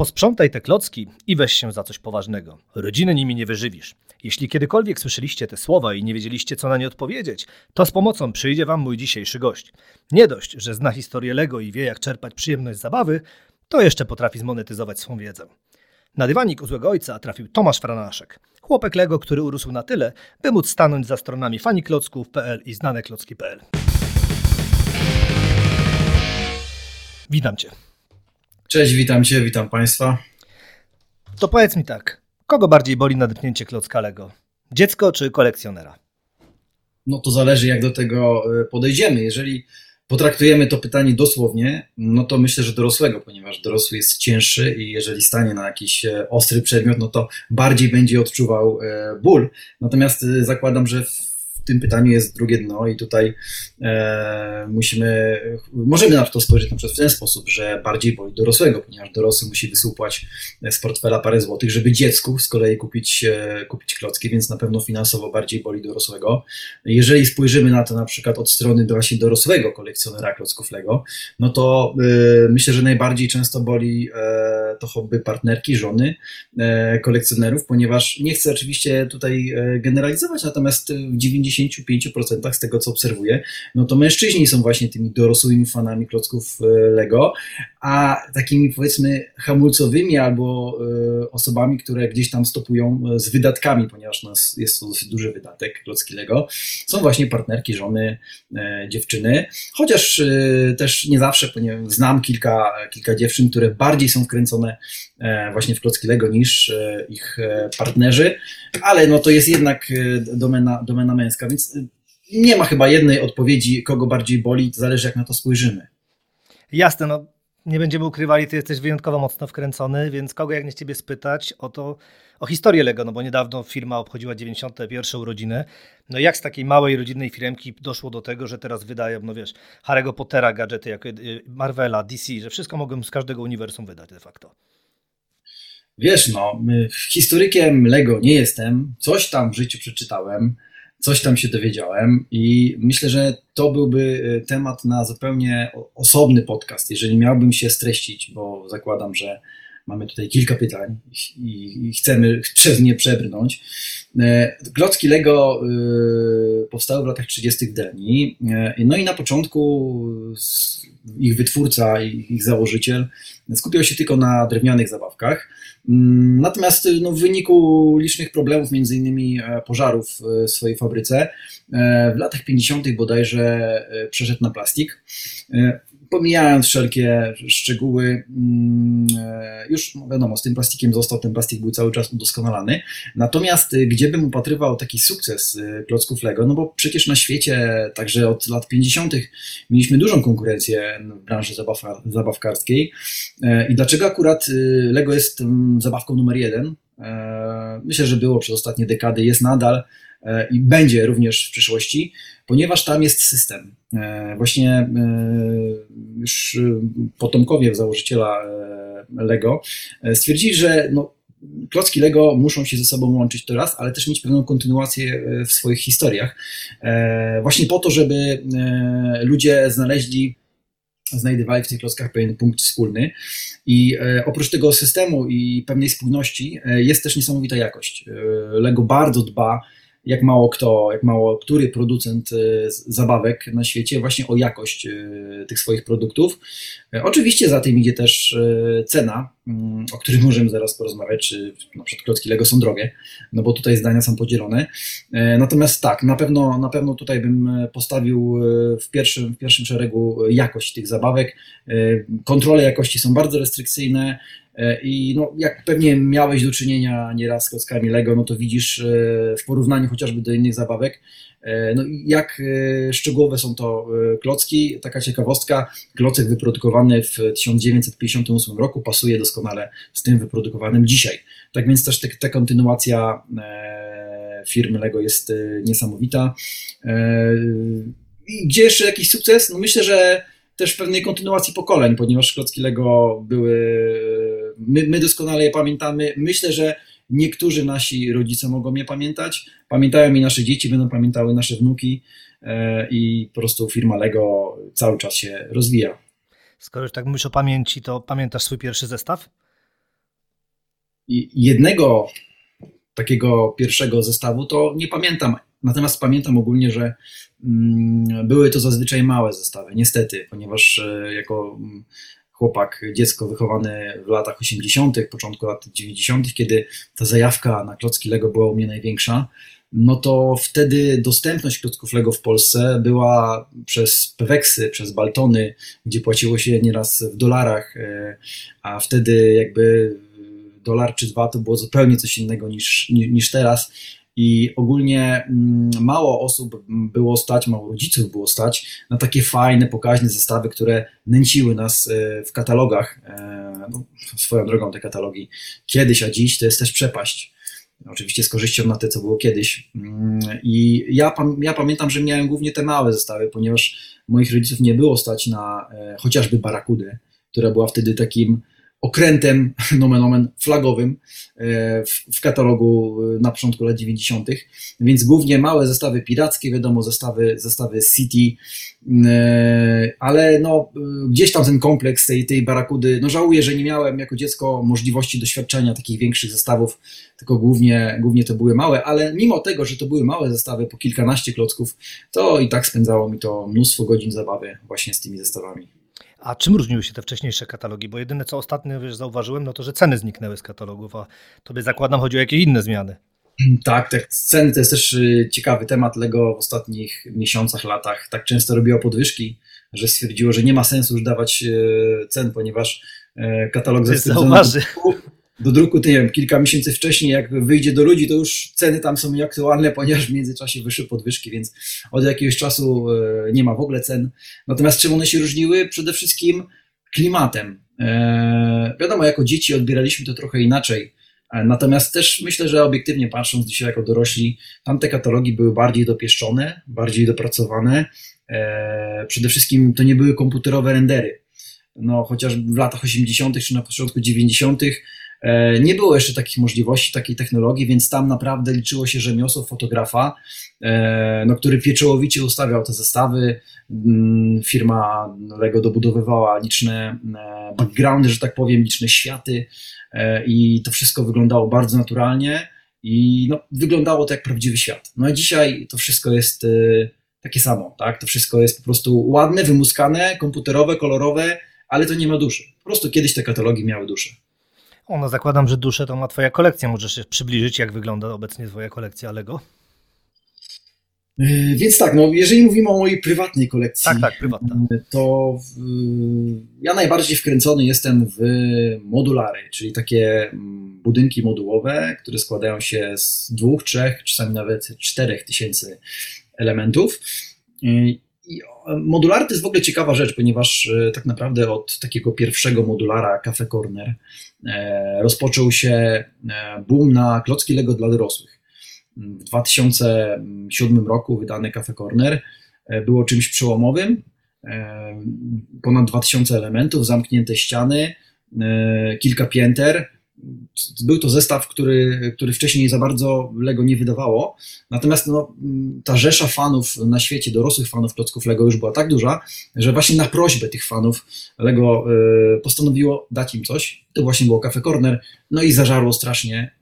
Posprzątaj te klocki i weź się za coś poważnego. Rodziny nimi nie wyżywisz. Jeśli kiedykolwiek słyszeliście te słowa i nie wiedzieliście, co na nie odpowiedzieć, to z pomocą przyjdzie wam mój dzisiejszy gość. Nie dość, że zna historię Lego i wie, jak czerpać przyjemność z zabawy, to jeszcze potrafi zmonetyzować swą wiedzę. Na dywanik u złego ojca trafił Tomasz Franaszek. Chłopek Lego, który urósł na tyle, by móc stanąć za stronami faniklocków.pl i znaneklocki.pl. Witam Cię. Cześć, witam Cię, witam Państwa. To powiedz mi tak, kogo bardziej boli nadepnięcie klocka Lego? Dziecko czy kolekcjonera? No to zależy jak do tego e, podejdziemy. Jeżeli potraktujemy to pytanie dosłownie, no to myślę, że dorosłego, ponieważ dorosły jest cięższy i jeżeli stanie na jakiś e, ostry przedmiot, no to bardziej będzie odczuwał e, ból. Natomiast zakładam, że w tym pytaniu jest drugie dno i tutaj e, musimy, możemy na to spojrzeć na przykład w ten sposób, że bardziej boli dorosłego, ponieważ dorosły musi wysłupłać z portfela parę złotych, żeby dziecku z kolei kupić, e, kupić klocki, więc na pewno finansowo bardziej boli dorosłego. Jeżeli spojrzymy na to na przykład od strony właśnie dorosłego kolekcjonera klocków Lego, no to e, myślę, że najbardziej często boli e, to hobby partnerki, żony e, kolekcjonerów, ponieważ nie chcę oczywiście tutaj e, generalizować, natomiast w 90 95% z tego, co obserwuję, no to mężczyźni są właśnie tymi dorosłymi fanami klocków e, Lego, a takimi powiedzmy hamulcowymi albo e, osobami, które gdzieś tam stopują e, z wydatkami, ponieważ nas jest to dosyć duży wydatek, klocki Lego, są właśnie partnerki, żony, dziewczyny, chociaż też nie zawsze, ponieważ znam kilka, kilka dziewczyn, które bardziej są wkręcone właśnie w klocki Lego niż ich partnerzy, ale no to jest jednak domena, domena męska, więc y, nie ma chyba jednej odpowiedzi, kogo bardziej boli, to zależy jak na to spojrzymy. Jasne, no nie będziemy ukrywali, ty jesteś wyjątkowo mocno wkręcony, więc kogo jak nie ciebie spytać o to, o historię Lego, no bo niedawno firma obchodziła 91 urodziny. No jak z takiej małej rodzinnej firmki doszło do tego, że teraz wydają, no wiesz, Harry'ego Pottera, gadżety, jak y, Marvela, DC, że wszystko mogą z każdego uniwersum wydać de facto. Wiesz, no, historykiem Lego nie jestem, coś tam w życiu przeczytałem, coś tam się dowiedziałem i myślę, że to byłby e, temat na zupełnie osobny podcast, jeżeli miałbym się streścić, bo zakładam, że mamy tutaj kilka pytań i, chcemy przez nie przebrnąć. E, klocki Lego e, powstały w latach 30. w Delni, no i na początku ich wytwórca i ich założyciel skupiał się tylko na drewnianych zabawkach. Mm, natomiast no, w wyniku licznych problemów, między innymi e, pożarów w swojej fabryce, e, w latach 50. bodajże e, przeszedł na plastik pomijając wszelkie szczegóły, mm, e, już no wiadomo, z tym plastikiem został, ten plastik był cały czas udoskonalany. Natomiast y, gdzie bym upatrywał taki sukces y, klocków Lego, no bo przecież na świecie, także od lat 50. mieliśmy dużą konkurencję w branży zabawkarskiej. E, I dlaczego akurat y, Lego jest mm, zabawką numer jeden? E, myślę, że było przez ostatnie dekady, jest nadal i będzie również w przyszłości, ponieważ tam jest system. E, właśnie e, już potomkowie założyciela e, Lego stwierdzili, że no, klocki Lego muszą się ze sobą łączyć to raz, ale też mieć pewną kontynuację w swoich historiach. Właśnie po to, żeby ludzie znaleźli znajdowali w tych klockach pewien punkt wspólny. I oprócz tego systemu i pewnej spójności jest też niesamowita jakość. Lego bardzo dba jak mało kto, jak mało który producent e, zabawek na świecie właśnie o jakość e, tych swoich produktów. E, oczywiście za tym idzie też cena, mm, o której możemy zaraz porozmawiać, czy na przykład klocki Lego są drogie, no bo tutaj zdania są podzielone. Natomiast tak, na pewno, na pewno tutaj bym postawił w pierwszym, w pierwszym szeregu jakość tych zabawek. Kontrole jakości są bardzo restrykcyjne, E, I no, jak pewnie miałeś do czynienia nieraz z klockami Lego, no to widzisz e, w porównaniu chociażby do innych zabawek, e, no jak szczegółowe są to klocki. Taka ciekawostka, klocek wyprodukowany w 1958 roku pasuje doskonale z tym wyprodukowanym dzisiaj. Tak więc też ta kontynuacja firmy Lego jest niesamowita. I gdzie jeszcze jakiś sukces? No myślę, że też w pewnej kontynuacji pokoleń, ponieważ klocki Lego były my, my doskonale je pamiętamy. Myślę, że niektórzy nasi rodzice mogą je pamiętać. Pamiętają i nasze dzieci, będą pamiętały nasze wnuki e, i po prostu firma Lego cały czas się rozwija. Skoro już tak mówisz o pamięci, to pamiętasz swój pierwszy zestaw? jednego takiego pierwszego zestawu to nie pamiętam. Natomiast pamiętam ogólnie, że mm, były to zazwyczaj małe zestawy, niestety, ponieważ e, jako mm, chłopak, dziecko wychowane w latach 80., początku lat 90., kiedy ta zajawka na klocki Lego była u mnie największa, no to wtedy dostępność klocków Lego w Polsce była przez Peweksy, przez Baltony, gdzie płaciło się nieraz w dolarach, e, a wtedy jakby dolar czy dwa to było zupełnie coś innego niż, niż teraz. I ogólnie mm, mało osób było stać, mało rodziców było stać na takie fajne, pokaźne zestawy, które nęciły nas e, w katalogach. E, no, swoją drogą te katalogi kiedyś, a dziś to jest też przepaść. Oczywiście z korzyścią na te, co było kiedyś. Mm, I ja, ja pamiętam, że miałem głównie te małe zestawy, ponieważ moich rodziców nie było stać na e, chociażby barakudę, która była wtedy takim okrętem, nomen omen, flagowym e, w, katalogu e, na początku lat 90., więc głównie małe zestawy pirackie, wiadomo, zestawy, zestawy City, e, ale no, gdzieś tam ten kompleks tej, tej barakudy, no żałuję, że nie miałem jako dziecko możliwości doświadczenia takich większych zestawów, tylko głównie, głównie to były małe, ale mimo tego, że to były małe zestawy po kilkanaście klocków, to i tak spędzało mi to mnóstwo godzin zabawy właśnie z tymi zestawami. A czym różniły się te wcześniejsze katalogi? Bo jedyne co ostatnio wiesz, zauważyłem, no to że ceny zniknęły z katalogów, a tobie zakładam chodzi o jakieś inne zmiany. Tak, te ceny to jest też y, ciekawy temat Lego w ostatnich miesiącach, latach. Tak często robiło podwyżki, że stwierdziło, że nie ma sensu już dawać y, cen, ponieważ y, katalog zastąpiony do druku, nie wiem, kilka miesięcy wcześniej, jak wyjdzie do ludzi, to już ceny tam są nieaktualne, ponieważ w międzyczasie wyszły podwyżki, więc od jakiegoś czasu e, nie ma w ogóle cen. Natomiast czym one się różniły? Przede wszystkim klimatem. E, wiadomo, jako dzieci odbieraliśmy to trochę inaczej. E, natomiast też myślę, że obiektywnie patrząc dzisiaj jako dorośli, tamte katalogi były bardziej dopieszczone, bardziej dopracowane. Przede wszystkim to nie były komputerowe rendery. No, chociaż w latach 80. czy na początku 90. E, nie było jeszcze takich możliwości, takiej technologii, więc tam naprawdę liczyło się rzemiosło fotografa, e, no, który pieczołowicie ustawiał te zestawy. Mm, firma Lego dobudowywała liczne e, backgroundy, że tak powiem, liczne światy i to wszystko wyglądało bardzo naturalnie i no, wyglądało to jak prawdziwy świat. No a dzisiaj to wszystko jest takie samo, tak? To wszystko jest po prostu ładne, wymuskane, komputerowe, kolorowe, ale to nie ma duszy. Po prostu kiedyś te katalogi miały duszę. Ono zakładam, że duszę to ma twoja kolekcja. Możesz się przybliżyć, jak wygląda obecnie twoja kolekcja Lego? Yy, więc tak, no jeżeli mówimy o mojej prywatnej kolekcji, tak, tak, prywatna. Yy, to yy, ja najbardziej wkręcony jestem w modulary, czyli takie mm, budynki modułowe, które składają się z dwóch, trzech, czasami nawet czterech tysięcy elementów. I modulary to jest w ogóle ciekawa rzecz, ponieważ tak naprawdę od takiego pierwszego modulara Cafe Corner E, rozpoczął się e, boom na klocki Lego dla dorosłych. W 2007 roku wydany Cafe Corner e, było czymś przełomowym. Ponad 2000 elementów, zamknięte ściany, kilka pięter, był to zestaw, który, który wcześniej za bardzo Lego nie wydawało. Natomiast no, ta rzesza fanów na świecie, dorosłych fanów klocków Lego już była tak duża, że właśnie na prośbę tych fanów Lego y, postanowiło dać im coś. To właśnie było Cafe Corner. No i zażarło strasznie.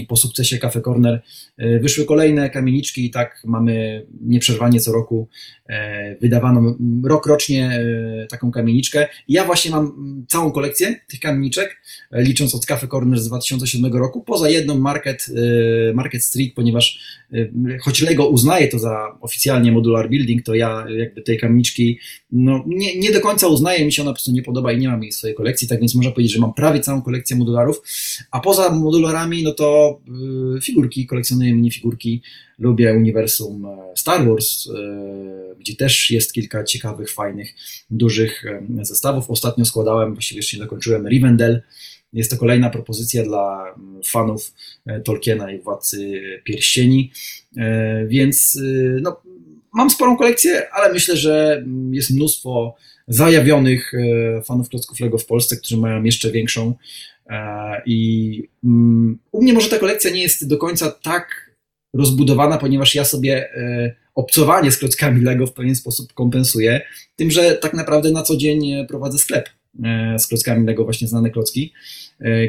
Y, po sukcesie Cafe Corner y, wyszły kolejne kamieniczki i tak mamy nieprzerwanie co roku e, wydawano rok rocznie taką kamieniczkę. Ja właśnie mam całą kolekcję tych kamieniczek, licząc od Cafe Corner z 2007 roku, poza jedną Market, Market Street, ponieważ choć Lego uznaje to za oficjalnie modular building, to ja jakby tej kamieniczki no, nie, nie do końca uznaję, mi się ona po prostu nie podoba i nie mam jej w swojej kolekcji, tak więc można powiedzieć, że mam prawie całą kolekcję modularów, a poza modularami, no to y, figurki, kolekcjonuję minifigurki, lubię uniwersum e, Star Wars, e, gdzie też jest kilka ciekawych, fajnych, dużych zestawów. Ostatnio składałem, właściwie jeszcze nie dokończyłem, Rivendell, jest to kolejna propozycja dla fanów e, Tolkiena i Władcy Pierścieni, więc e, no, mam sporą kolekcję, ale myślę, że jest mnóstwo zajawionych fanów klocków Lego w Polsce, którzy mają jeszcze większą i mm, u mnie może ta kolekcja nie jest do końca tak rozbudowana, ponieważ ja sobie obcowanie z klockami Lego w pewien sposób kompensuję. Tym, że tak naprawdę na co dzień prowadzę sklep z klockami Lego, właśnie znane klocki,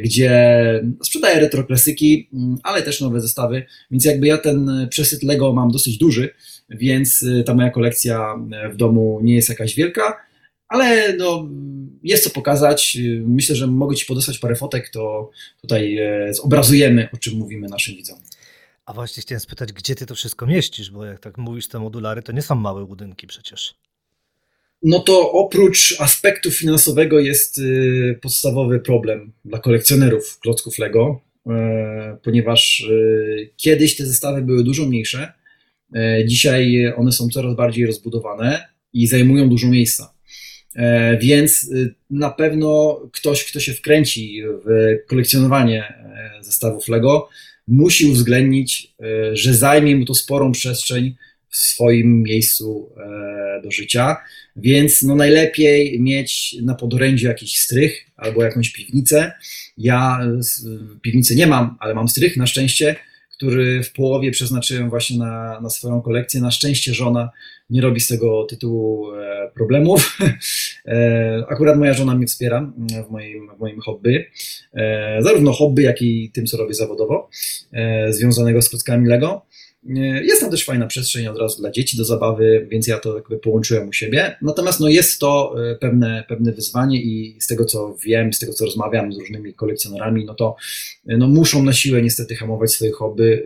gdzie sprzedaję retroklasyki, mm, ale też nowe zestawy, więc jakby ja ten przesyt Lego mam dosyć duży, więc ta moja kolekcja w domu nie jest jakaś wielka, ale no, jest co pokazać. Myślę, że mogę Ci podesłać parę fotek, to tutaj zobrazujemy, o czym mówimy naszym widzom. A właśnie chciałem spytać, gdzie ty to wszystko mieścisz, bo jak tak mówisz, te modulary to nie są małe budynki przecież. No to oprócz aspektu finansowego jest y, podstawowy problem dla kolekcjonerów klocków Lego, e, ponieważ kiedyś te zestawy były dużo mniejsze, e, dzisiaj one są coraz bardziej rozbudowane i zajmują dużo miejsca. E, więc y, na pewno ktoś, kto się wkręci w kolekcjonowanie zestawów Lego, musi uwzględnić, e, że zajmie mu to sporą przestrzeń w swoim miejscu e, do życia, więc no najlepiej mieć na podorędziu jakiś strych albo jakąś piwnicę. Ja piwnicy nie mam, ale mam strych na szczęście, który w połowie przeznaczyłem właśnie na, na swoją kolekcję. Na szczęście żona nie robi z tego tytułu e, problemów. E, akurat moja żona mnie wspiera mm, w moim, w moim hobby. E, zarówno hobby, jak i tym, co robię zawodowo, związanego z klockami Lego. Jest tam też fajna przestrzeń od razu dla dzieci do zabawy, więc ja to jakby połączyłem u siebie. Natomiast no jest to pewne, pewne wyzwanie i z tego co wiem, z tego co rozmawiam z różnymi kolekcjonerami, no to no muszą na siłę niestety hamować swoje hobby.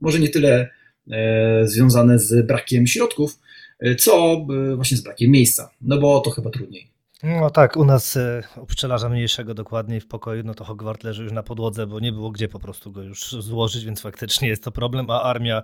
Może nie tyle E, związane z brakiem środków, e, co e, właśnie z brakiem miejsca, no bo to chyba trudniej. No tak, u nas u pszczelarza mniejszego dokładniej w pokoju, no to Hogwart leży już na podłodze, bo nie było gdzie po prostu go już złożyć, więc faktycznie jest to problem, a armia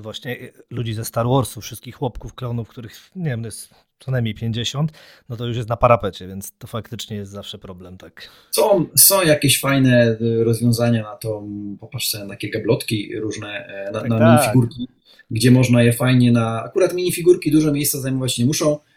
właśnie ludzi ze Star Warsu, wszystkich chłopków, klonów, których nie wiem, jest co najmniej 50, no to już jest na parapecie, więc to faktycznie jest zawsze problem, tak. Są, są jakieś fajne rozwiązania na to, popatrz sobie na takie gablotki różne, e, na, tak, na tak. minifigurki, gdzie można je fajnie na, akurat minifigurki dużo miejsca zajmować nie muszą, e,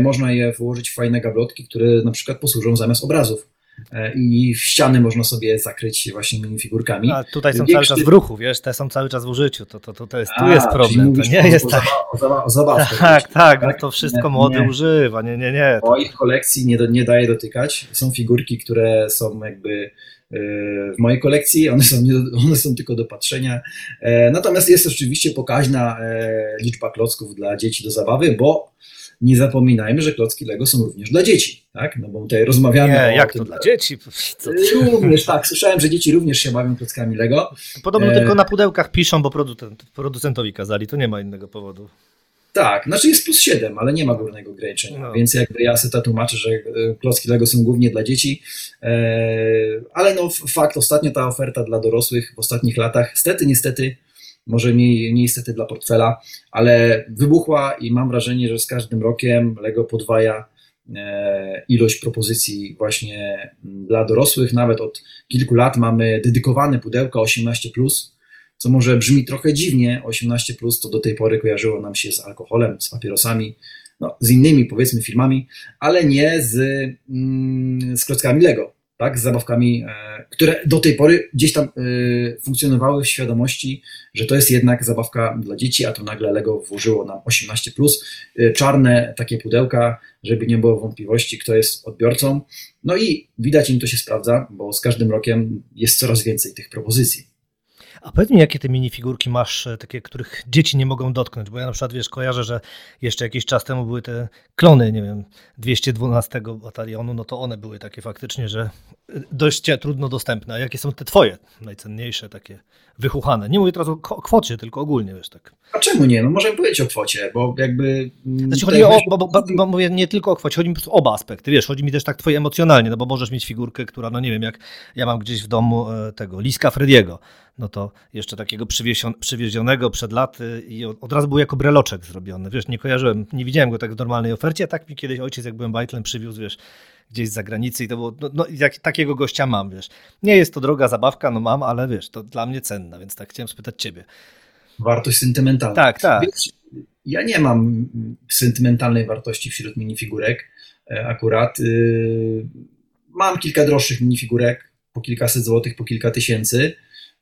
można je włożyć w fajne gablotki, które na przykład posłużą zamiast obrazów. E, i w ściany można sobie zakryć właśnie minifigurkami. A tutaj są cały czas w ruchu, wiesz, te są cały czas w użyciu, to, to, to, to jest, tu A, jest problem, to nie jest tak. O, zabawkę, tak, tak, no tak, to wszystko nie, młody nie. używa, nie, nie, nie. To... Moich kolekcji nie, nie daje dotykać, są figurki, które są jakby e, w mojej kolekcji, one są, nie, one są tylko do patrzenia. E, natomiast jest oczywiście pokaźna liczba klocków dla dzieci do zabawy, bo nie zapominajmy, że klocki Lego są również dla dzieci, tak? No bo tutaj rozmawiamy nie, o jak tym, to dla dzieci? Również, tak, słyszałem, że dzieci również się bawią klockami Lego. Podobno e... tylko na pudełkach piszą, bo producent, producentowi kazali, to nie ma innego powodu. Tak, znaczy jest plus 7, ale nie ma górnego ograniczenia, no. więc jakby ja sobie to tłumaczę, że e, klocki Lego są głównie dla dzieci, e... ale no fakt, ostatnio ta oferta dla dorosłych w ostatnich latach, niestety, niestety może mniej, niestety dla portfela, ale wybuchła i mam wrażenie, że z każdym rokiem Lego podwaja e, ilość propozycji właśnie dla dorosłych. Nawet od kilku lat mamy dedykowane pudełka 18, co może brzmi trochę dziwnie. 18 to do tej pory kojarzyło nam się z alkoholem, z papierosami, no, z innymi powiedzmy firmami, ale nie z, mm, z klockami Lego tak, z zabawkami, e, które do tej pory gdzieś tam e, funkcjonowały w świadomości, że to jest jednak zabawka dla dzieci, a to nagle Lego włożyło nam 18, e, czarne takie pudełka, żeby nie było wątpliwości, kto jest odbiorcą. No i widać im to się sprawdza, bo z każdym rokiem jest coraz więcej tych propozycji. A powiedz mi, jakie te minifigurki masz, e, takie, których dzieci nie mogą dotknąć? Bo ja na przykład, wiesz, kojarzę, że jeszcze jakiś czas temu były te klony, nie wiem, 212 batalionu, no to one były takie faktycznie, że e, dość trudno dostępne. A jakie są te twoje najcenniejsze, takie wychuchane? Nie mówię teraz o kwocie, tylko ogólnie, wiesz, tak. A czemu nie? No możemy powiedzieć o kwocie, bo jakby... Mm, znaczy chodzi o, bo, bo, bo, bo, mówię nie tylko o kwocie, chodzi mi o oba aspekty, wiesz, chodzi mi też tak twoje emocjonalnie, no bo możesz mieć figurkę, która, no nie wiem, jak ja mam gdzieś w domu e, tego Liska Frediego, no to jeszcze takiego przywiezionego przed laty i od razu był jako breloczek zrobiony. Wiesz, nie kojarzyłem, nie widziałem go tak w normalnej ofercie, a tak mi kiedyś ojciec, jak byłem bajtlem, przywiózł, wiesz, gdzieś z zagranicy i to było, no, no jak, takiego gościa mam, wiesz. Nie jest to droga zabawka, no mam, ale wiesz, to dla mnie cenna, więc tak chciałem spytać ciebie. Wartość sentymentalna. Tak, tak. Wiesz, ja nie mam sentymentalnej wartości wśród minifigurek e, akurat. Y, mam kilka droższych minifigurek, po kilkaset złotych, po kilka tysięcy,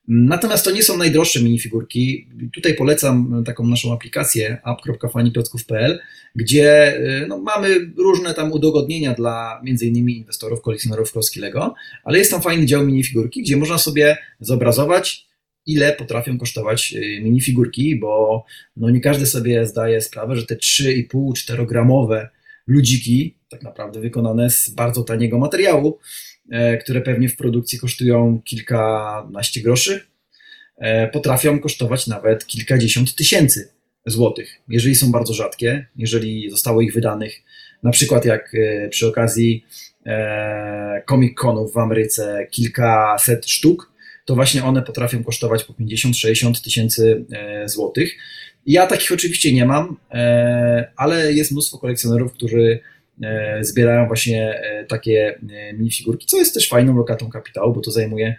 Natomiast to nie są najdroższe minifigurki. Tutaj polecam taką naszą aplikację app.faniklocków.pl, gdzie y, no, mamy różne tam udogodnienia dla między innymi inwestorów, kolekcjonerów klocki Lego, ale jest tam fajny dział minifigurki, gdzie można sobie zobrazować ile potrafią kosztować y, minifigurki, bo no nie każdy sobie zdaje sprawę, że te 3,5-4 gramowe ludziki, tak naprawdę wykonane z bardzo taniego materiału, e, które pewnie w produkcji kosztują kilkanaście groszy, e, potrafią kosztować nawet kilkadziesiąt tysięcy złotych, jeżeli są bardzo rzadkie, jeżeli zostało ich wydanych, na przykład jak e, przy okazji Comic Conów w Ameryce kilkaset sztuk, to właśnie one potrafią kosztować po 50-60 tysięcy złotych. Ja takich oczywiście nie mam, ale jest mnóstwo kolekcjonerów, którzy E, zbierają właśnie e, takie e, minifigurki, co jest też fajną lokatą kapitału, bo to zajmuje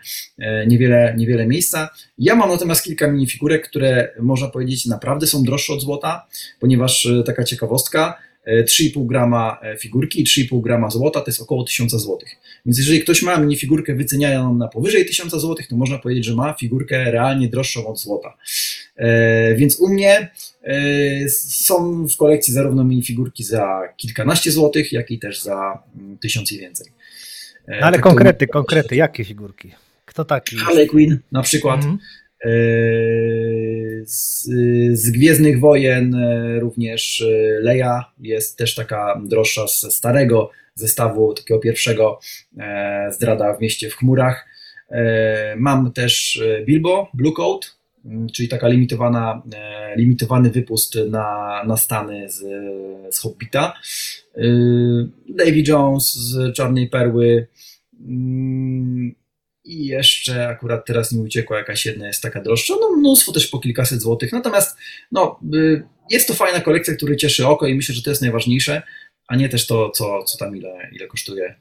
niewiele, niewiele miejsca. Ja mam natomiast kilka minifigurek, które można powiedzieć naprawdę są droższe od złota, ponieważ taka ciekawostka, 3,5 grama figurki i 3,5 grama złota to jest około 1000 złotych. Więc jeżeli ktoś ma minifigurkę wyceniają na powyżej 1000 złotych, to można powiedzieć, że ma figurkę realnie droższą od złota. Więc u mnie E, są w kolekcji zarówno minifigurki za kilkanaście złotych, jak i też za mm, tysiąc i więcej. E, no ale tak konkrety, to... konkrety, jakie figurki? Kto taki? Harley Quinn na przykład. -hmm. Z, z, Gwiezdnych Wojen również Leia jest też taka droższa z starego zestawu, takiego pierwszego Zdrada w mieście w chmurach. Mam też Bilbo, Blue Coat, Mm, czyli taka limitowana, e, limitowany wypust na, na Stany z, z Hobbita. E, Davy Jones z Czarnej Perły mm, i jeszcze akurat teraz mi uciekła jakaś jedna jest taka droższa, no mnóstwo też po kilkaset złotych, natomiast no, y, jest to fajna kolekcja, która cieszy oko i myślę, że to jest najważniejsze, a nie też to, co, co tam ile, ile kosztuje.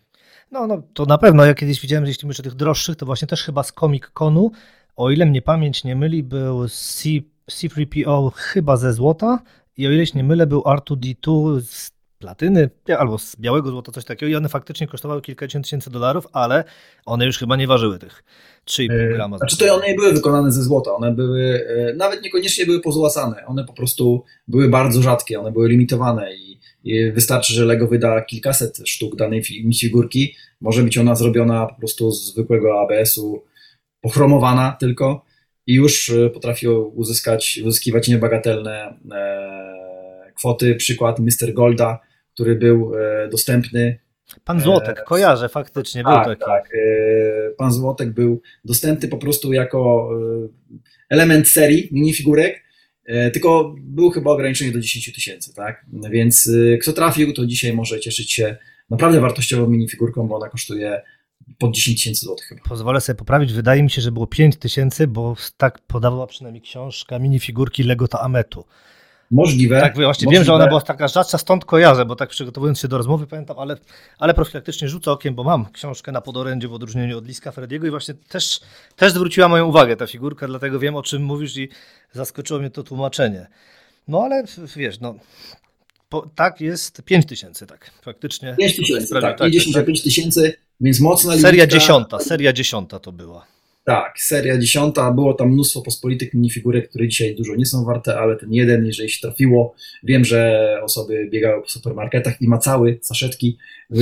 No, no, to na pewno. Ja kiedyś widziałem, że jeśli myślę o tych droższych, to właśnie też chyba z Comic Conu o ile mnie pamięć nie myli, był C, C3PO chyba ze złota i o ileś nie mylę, był R2D2 z platyny albo z białego złota, coś takiego i one faktycznie kosztowały kilkadziesiąt tysięcy dolarów, ale one już chyba nie ważyły tych 3,5 e, grama. Znaczy to one nie były wykonane ze złota, one były, e, nawet niekoniecznie były pozłacane, one po prostu były bardzo rzadkie, one były limitowane i, wystarczy, że Lego wyda kilkaset sztuk danej figurki, może być ona zrobiona po prostu z zwykłego ABS-u, pochromowana tylko i już e, potrafi uzyskać, uzyskiwać niebagatelne e, kwoty. Przykład Mr. Golda, który był e, dostępny. Pan Złotek, kojarzę faktycznie, był tak, taki. Tak, pan Złotek był dostępny po prostu jako element serii minifigurek, tylko był chyba ograniczenie do 10 tysięcy, tak? Więc kto trafił, to dzisiaj może cieszyć się naprawdę wartościową minifigurką, bo ona kosztuje pod 10 tysięcy złotych chyba. Pozwolę sobie poprawić, wydaje mi się, że było 5 tysięcy, bo tak podawała przynajmniej książka minifigurki Lego Ametu. Możliwe. Tak, właśnie możliwe. wiem, że ona była taka rzadsza, stąd kojarzę, bo tak przygotowując się do rozmowy pamiętam, ale, ale profilaktycznie rzucę okiem, bo mam książkę na podorędziu w odróżnieniu od Liska Frediego i właśnie też, też zwróciła moją uwagę ta figurka, dlatego wiem o czym mówisz i zaskoczyło mnie to tłumaczenie. No ale wiesz, no po, tak jest 5 tysięcy, tak, faktycznie. 5 tysięcy, tak, tak, 55 tak. tysięcy więc mocna limitka. Seria dziesiąta, seria dziesiąta to była. Tak, seria dziesiąta, było tam mnóstwo pospolitych minifigurek, które dzisiaj dużo nie są warte, ale ten jeden, jeżeli się trafiło, wiem, że osoby biegały po supermarketach i macały saszetki,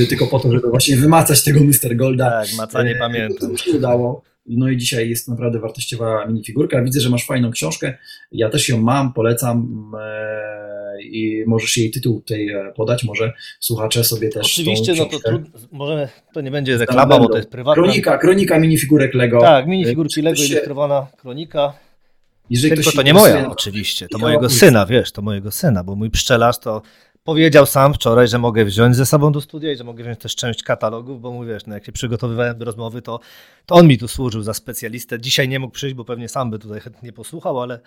tylko po to, żeby właśnie wymacać tego Mr. Golda. Tak, macanie e, pamiętam. To się udało. No i dzisiaj jest naprawdę wartościowa minifigurka. Widzę, że masz fajną książkę. Ja też ją mam, polecam. E, I możesz jej tytuł tutaj e, podać, może słuchacze sobie też. Oczywiście, no to trud, może to nie będzie reklama, bo to jest prywatna. Kronika, kronika minifigurek Lego. Tak, minifigurki e, Lego, się... ilustrowana kronika. Jeżeli Tylko to nie moja, oczywiście, to mojego syna, wiesz, to mojego syna, bo mój pszczelarz to Powiedział sam wczoraj, że mogę wziąć ze sobą do studia i że mogę wziąć też część katalogów, bo wiesz, no jak się przygotowywałem do rozmowy, to, to on mi tu służył za specjalistę. Dzisiaj nie mógł przyjść, bo pewnie sam by tutaj chętnie posłuchał, ale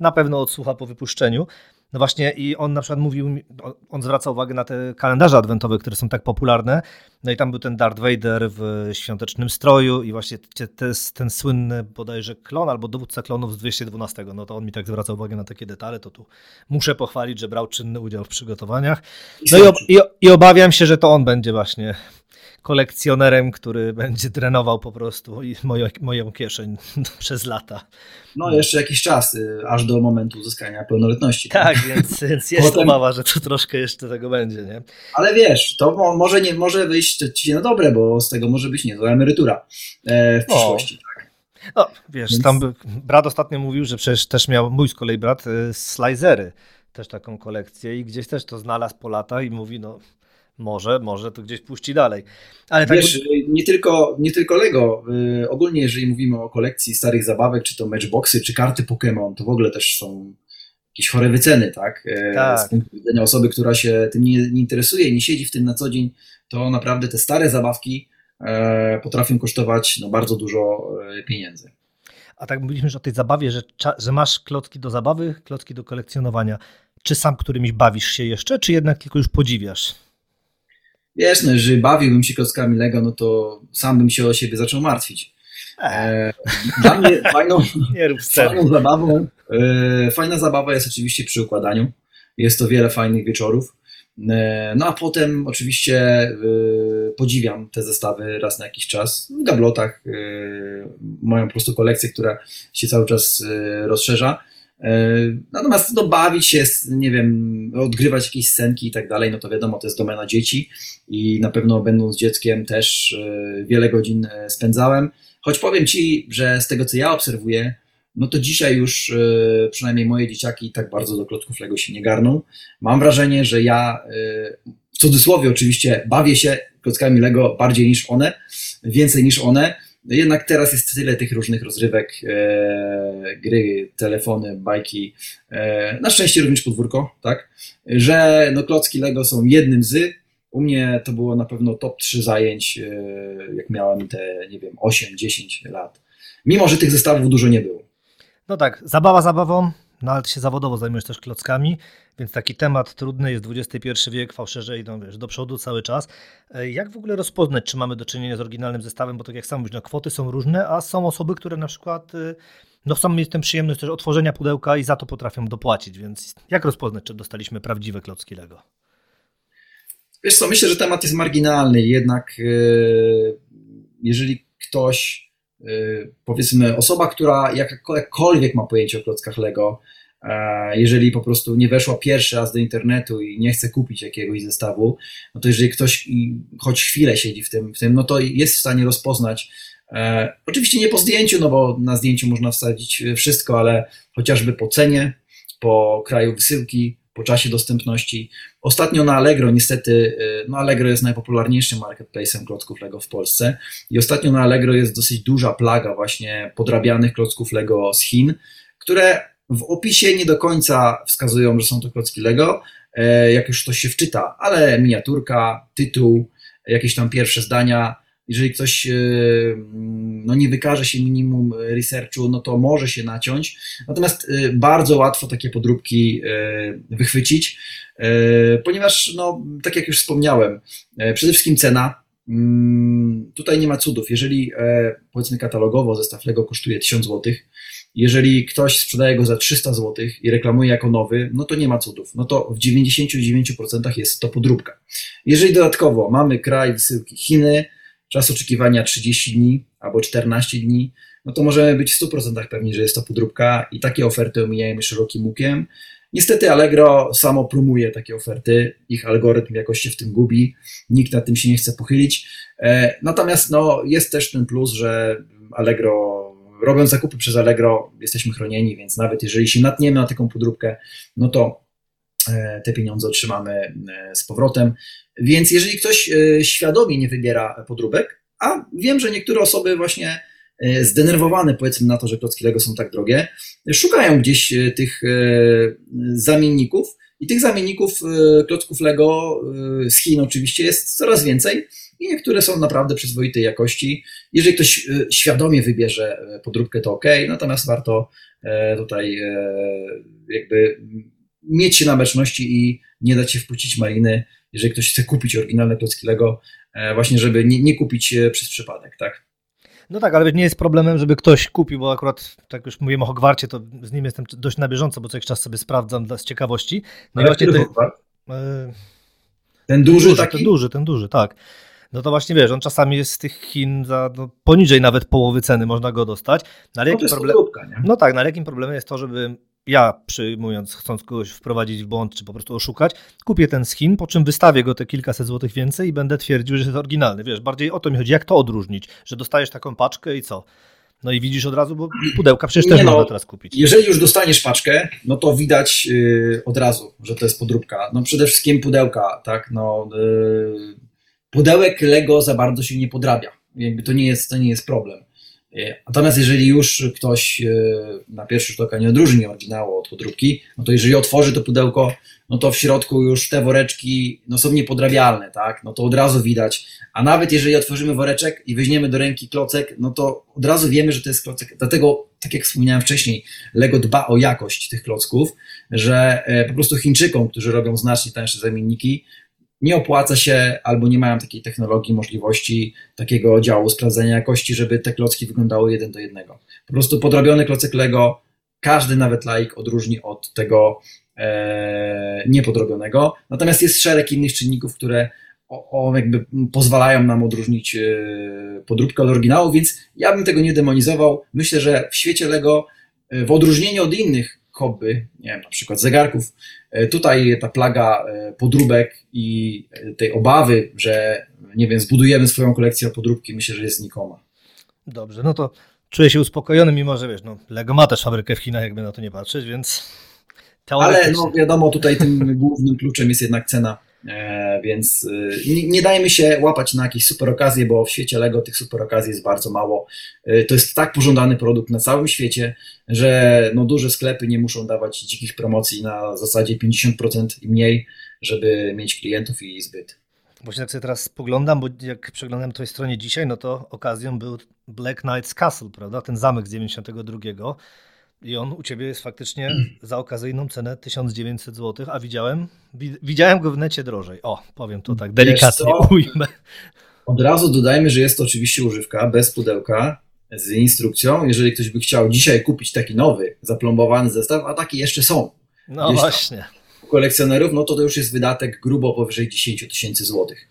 na pewno odsłucha po wypuszczeniu. No właśnie i on na przykład mówił, on zwraca uwagę na te kalendarze adwentowe, które są tak popularne. No i tam był ten Darth Vader w świątecznym stroju i właśnie te, ten słynny bodajże klon albo dowódca klonów z 212. No to on mi tak zwraca uwagę na takie detale, to tu muszę pochwalić, że brał czynny udział w przygotowaniach. No i, ob, i, i obawiam się, że to on będzie właśnie kolekcjonerem, który będzie drenował po prostu moją, moją kieszeń przez lata. No jeszcze jakiś czas, y, aż do momentu uzyskania pełnoletności. Tak, więc, więc jest Potem... obawa, że to troszkę jeszcze tego będzie, nie? Ale wiesz, to może nie może wyjść ci na dobre, bo z tego może być niezła emerytura e, w przyszłości. O. Tak. No, wiesz, Więc... tam brat ostatnio mówił, że przecież też miał, mój z kolei brat, y, slizery, też taką kolekcję i gdzieś też to znalazł po lata i mówi, no może, może to gdzieś puści dalej. Ale tak Wiesz, nie, tylko, nie tylko Lego. Y, ogólnie, jeżeli mówimy o kolekcji starych zabawek, czy to matchboxy, czy karty Pokémon, to w ogóle też są jakieś chore wyceny, tak? Y, tak. Z punktu widzenia osoby, która się tym nie, nie interesuje, nie siedzi w tym na co dzień, to naprawdę te stare zabawki e, potrafią kosztować no, bardzo dużo e, pieniędzy. A tak mówiliśmy już o tej zabawie, że, że masz klocki do zabawy, klocki do kolekcjonowania. Czy sam którymiś bawisz się jeszcze, czy jednak tylko już podziwiasz? Wiesz, no, jeżeli bawiłbym się klockami Lego, no to sam bym się o siebie zaczął martwić. E, dla mnie fajną, fajną zabawą, e, fajna zabawa jest oczywiście przy układaniu. Jest to wiele fajnych wieczorów. E, no a potem oczywiście e, podziwiam te zestawy raz na jakiś czas w gablotach. E, moją po prostu kolekcję, która się cały czas rozszerza. Natomiast no, bawić się, nie wiem, odgrywać jakieś scenki i tak dalej, no to wiadomo, to jest domena dzieci i na pewno będąc dzieckiem też wiele godzin spędzałem. Choć powiem Ci, że z tego co ja obserwuję, no to dzisiaj już e, przynajmniej moje dzieciaki tak bardzo do klocków Lego się nie garną. Mam wrażenie, że ja e, w cudzysłowie oczywiście bawię się klockami Lego bardziej niż one, więcej niż one. Jednak teraz jest tyle tych różnych rozrywek, e, gry, telefony, bajki, e, na szczęście również podwórko, tak, że no klocki Lego są jednym z, u mnie to było na pewno top 3 zajęć, e, jak miałem te, nie wiem, 8-10 lat. Mimo, że tych zestawów dużo nie było. No tak, zabawa zabawą, no ale ty się zawodowo zajmujesz też klockami, więc taki temat trudny jest XXI wiek, fałszerze idą wiesz, do przodu cały czas. E, jak w ogóle rozpoznać, czy mamy do czynienia z oryginalnym zestawem, bo tak jak sam mówisz, no, kwoty są różne, a są osoby, które na przykład y, no, chcą mieć tę przyjemność też otworzenia pudełka i za to potrafią dopłacić, więc jak rozpoznać, czy dostaliśmy prawdziwe klocki Lego? Wiesz co, myślę, że temat jest marginalny, jednak yy, jeżeli ktoś powiedzmy osoba, która jakkolwiek ma pojęcie o klockach Lego, e, jeżeli po prostu nie weszła pierwszy raz do internetu i nie chce kupić jakiegoś zestawu, no to jeżeli ktoś choć chwilę siedzi w tym, w tym no to jest w stanie rozpoznać. E, oczywiście nie po zdjęciu, no bo na zdjęciu można wsadzić wszystko, ale chociażby po cenie, po kraju wysyłki, po czasie dostępności. Ostatnio na Allegro, niestety, y, no Allegro jest najpopularniejszym marketplacem klocków Lego w Polsce i ostatnio na Allegro jest dosyć duża plaga właśnie podrabianych klocków Lego z Chin, które w opisie nie do końca wskazują, że są to klocki Lego, e, jak już ktoś się wczyta, ale miniaturka, tytuł, jakieś tam pierwsze zdania jeżeli ktoś e, no, nie wykaże się minimum researchu, no to może się naciąć. Natomiast e, bardzo łatwo takie podróbki e, wychwycić, ponieważ, no, tak jak już wspomniałem, przede wszystkim cena. Mm, tutaj nie ma cudów. Jeżeli powiedzmy katalogowo zestaw Lego kosztuje 1000 zł, jeżeli ktoś sprzedaje go za 300 zł i reklamuje jako nowy, no to nie ma cudów. No to w 99% jest to podróbka. Jeżeli dodatkowo mamy kraj wysyłki Chiny, czas oczekiwania 30 dni albo 14 dni, no to możemy być w 100% pewni, że jest to podróbka i takie oferty omijajmy szerokim łukiem. Niestety Allegro samo promuje takie oferty, ich algorytm jakoś się w tym gubi, nikt na tym się nie chce pochylić. E, natomiast no, jest też ten plus, że Allegro, robiąc zakupy przez Allegro, jesteśmy chronieni, więc nawet jeżeli się natniemy na taką podróbkę, no to te pieniądze otrzymamy e, z powrotem. Więc jeżeli ktoś e, świadomie nie wybiera podróbek, a wiem, że niektóre osoby właśnie e, zdenerwowane powiedzmy na to, że klocki Lego są tak drogie, szukają gdzieś e, tych zamienników i tych zamienników klocków Lego z Chin oczywiście jest coraz więcej i niektóre są naprawdę przyzwoitej jakości. Jeżeli ktoś świadomie wybierze podróbkę, to ok, natomiast warto tutaj jakby mieć się na baczności i nie dać się wpuścić mariny jeżeli ktoś chce kupić oryginalne klocki Lego, e, właśnie żeby nie, nie kupić przez przypadek, tak? No tak, ale nie jest problemem, żeby ktoś kupił, bo akurat, tak już mówimy o Hogwarcie, to z nim jestem dość na bieżąco, bo co jakiś czas sobie sprawdzam dla, z ciekawości. No ale właśnie ty, e, ten duży, duży taki? Ten duży, ten duży, tak. No to właśnie wiesz, on czasami jest z tych Chin za no, poniżej nawet połowy ceny można go dostać. No, ale no, jakim problem... no tak, no ale jakim problemem jest to, żeby ja przyjmując, chcąc kogoś wprowadzić w błąd, czy po prostu oszukać, kupię ten skin, po czym wystawię go te kilkaset złotych więcej i będę twierdził, że jest oryginalny. Wiesz, bardziej o to mi chodzi, jak to odróżnić, że dostajesz taką paczkę i co? No i widzisz od razu, bo pudełka przecież też no, można teraz kupić. Jeżeli już dostaniesz paczkę, no to widać yy, od razu, że to jest podróbka. No przede wszystkim pudełka, tak, no yy, pudełek Lego za bardzo się nie podrabia. Jakby to nie jest, to nie jest problem. E, natomiast jeżeli już ktoś e, na pierwszy rzut oka nie odróżni oryginału od podróbki, no to jeżeli otworzy to pudełko, no to w środku już te woreczki no są niepodrabialne, tak? No to od razu widać. A nawet jeżeli otworzymy woreczek i weźmiemy do ręki klocek, no to od razu wiemy, że to jest klocek. Dlatego, tak jak wspomniałem wcześniej, Lego dba o jakość tych klocków, że e, po prostu Chińczykom, którzy robią znacznie tańsze zamienniki, nie opłaca się albo nie mają takiej technologii, możliwości takiego działu sprawdzenia jakości, żeby te klocki wyglądały jeden do jednego. Po prostu podrobiony klocek Lego każdy nawet laik odróżni od tego e, niepodrobionego. Natomiast jest szereg innych czynników, które o, o jakby pozwalają nam odróżnić e, podróbkę od oryginału, więc ja bym tego nie demonizował. Myślę, że w świecie Lego, e, w odróżnieniu od innych hobby, nie wiem, na przykład zegarków. E, tutaj ta plaga e, podróbek i e, tej obawy, że nie wiem, zbudujemy swoją kolekcję podróbki, myślę, że jest znikoma. Dobrze, no to czuję się uspokojony, mimo że wiesz, no, Lego ma też fabrykę w Chinach, jakby na to nie patrzeć, więc Ale no wiadomo, tutaj tym głównym kluczem jest jednak cena więc e, nie, nie dajmy się łapać na jakieś super okazje, bo w świecie Lego tych super okazji jest bardzo mało. E, to jest tak pożądany produkt na całym świecie, że no duże sklepy nie muszą dawać dzikich promocji na zasadzie 50% i mniej, żeby mieć klientów i zbyt. Właśnie tak sobie teraz spoglądam, bo jak przeglądam tej stronie dzisiaj, no to okazją był Black Knight's Castle, prawda? Ten zamek z 92 i on u ciebie jest faktycznie za okazyjną cenę 1900 zł, a widziałem, widziałem go w necie drożej. O, powiem to tak delikatnie ujmę. Od razu dodajmy, że jest to oczywiście używka bez pudełka, z instrukcją. Jeżeli ktoś by chciał dzisiaj kupić taki nowy, zaplombowany zestaw, a takie jeszcze są. No właśnie. Tam kolekcjonerów, no to to już jest wydatek grubo powyżej 10 tysięcy złotych.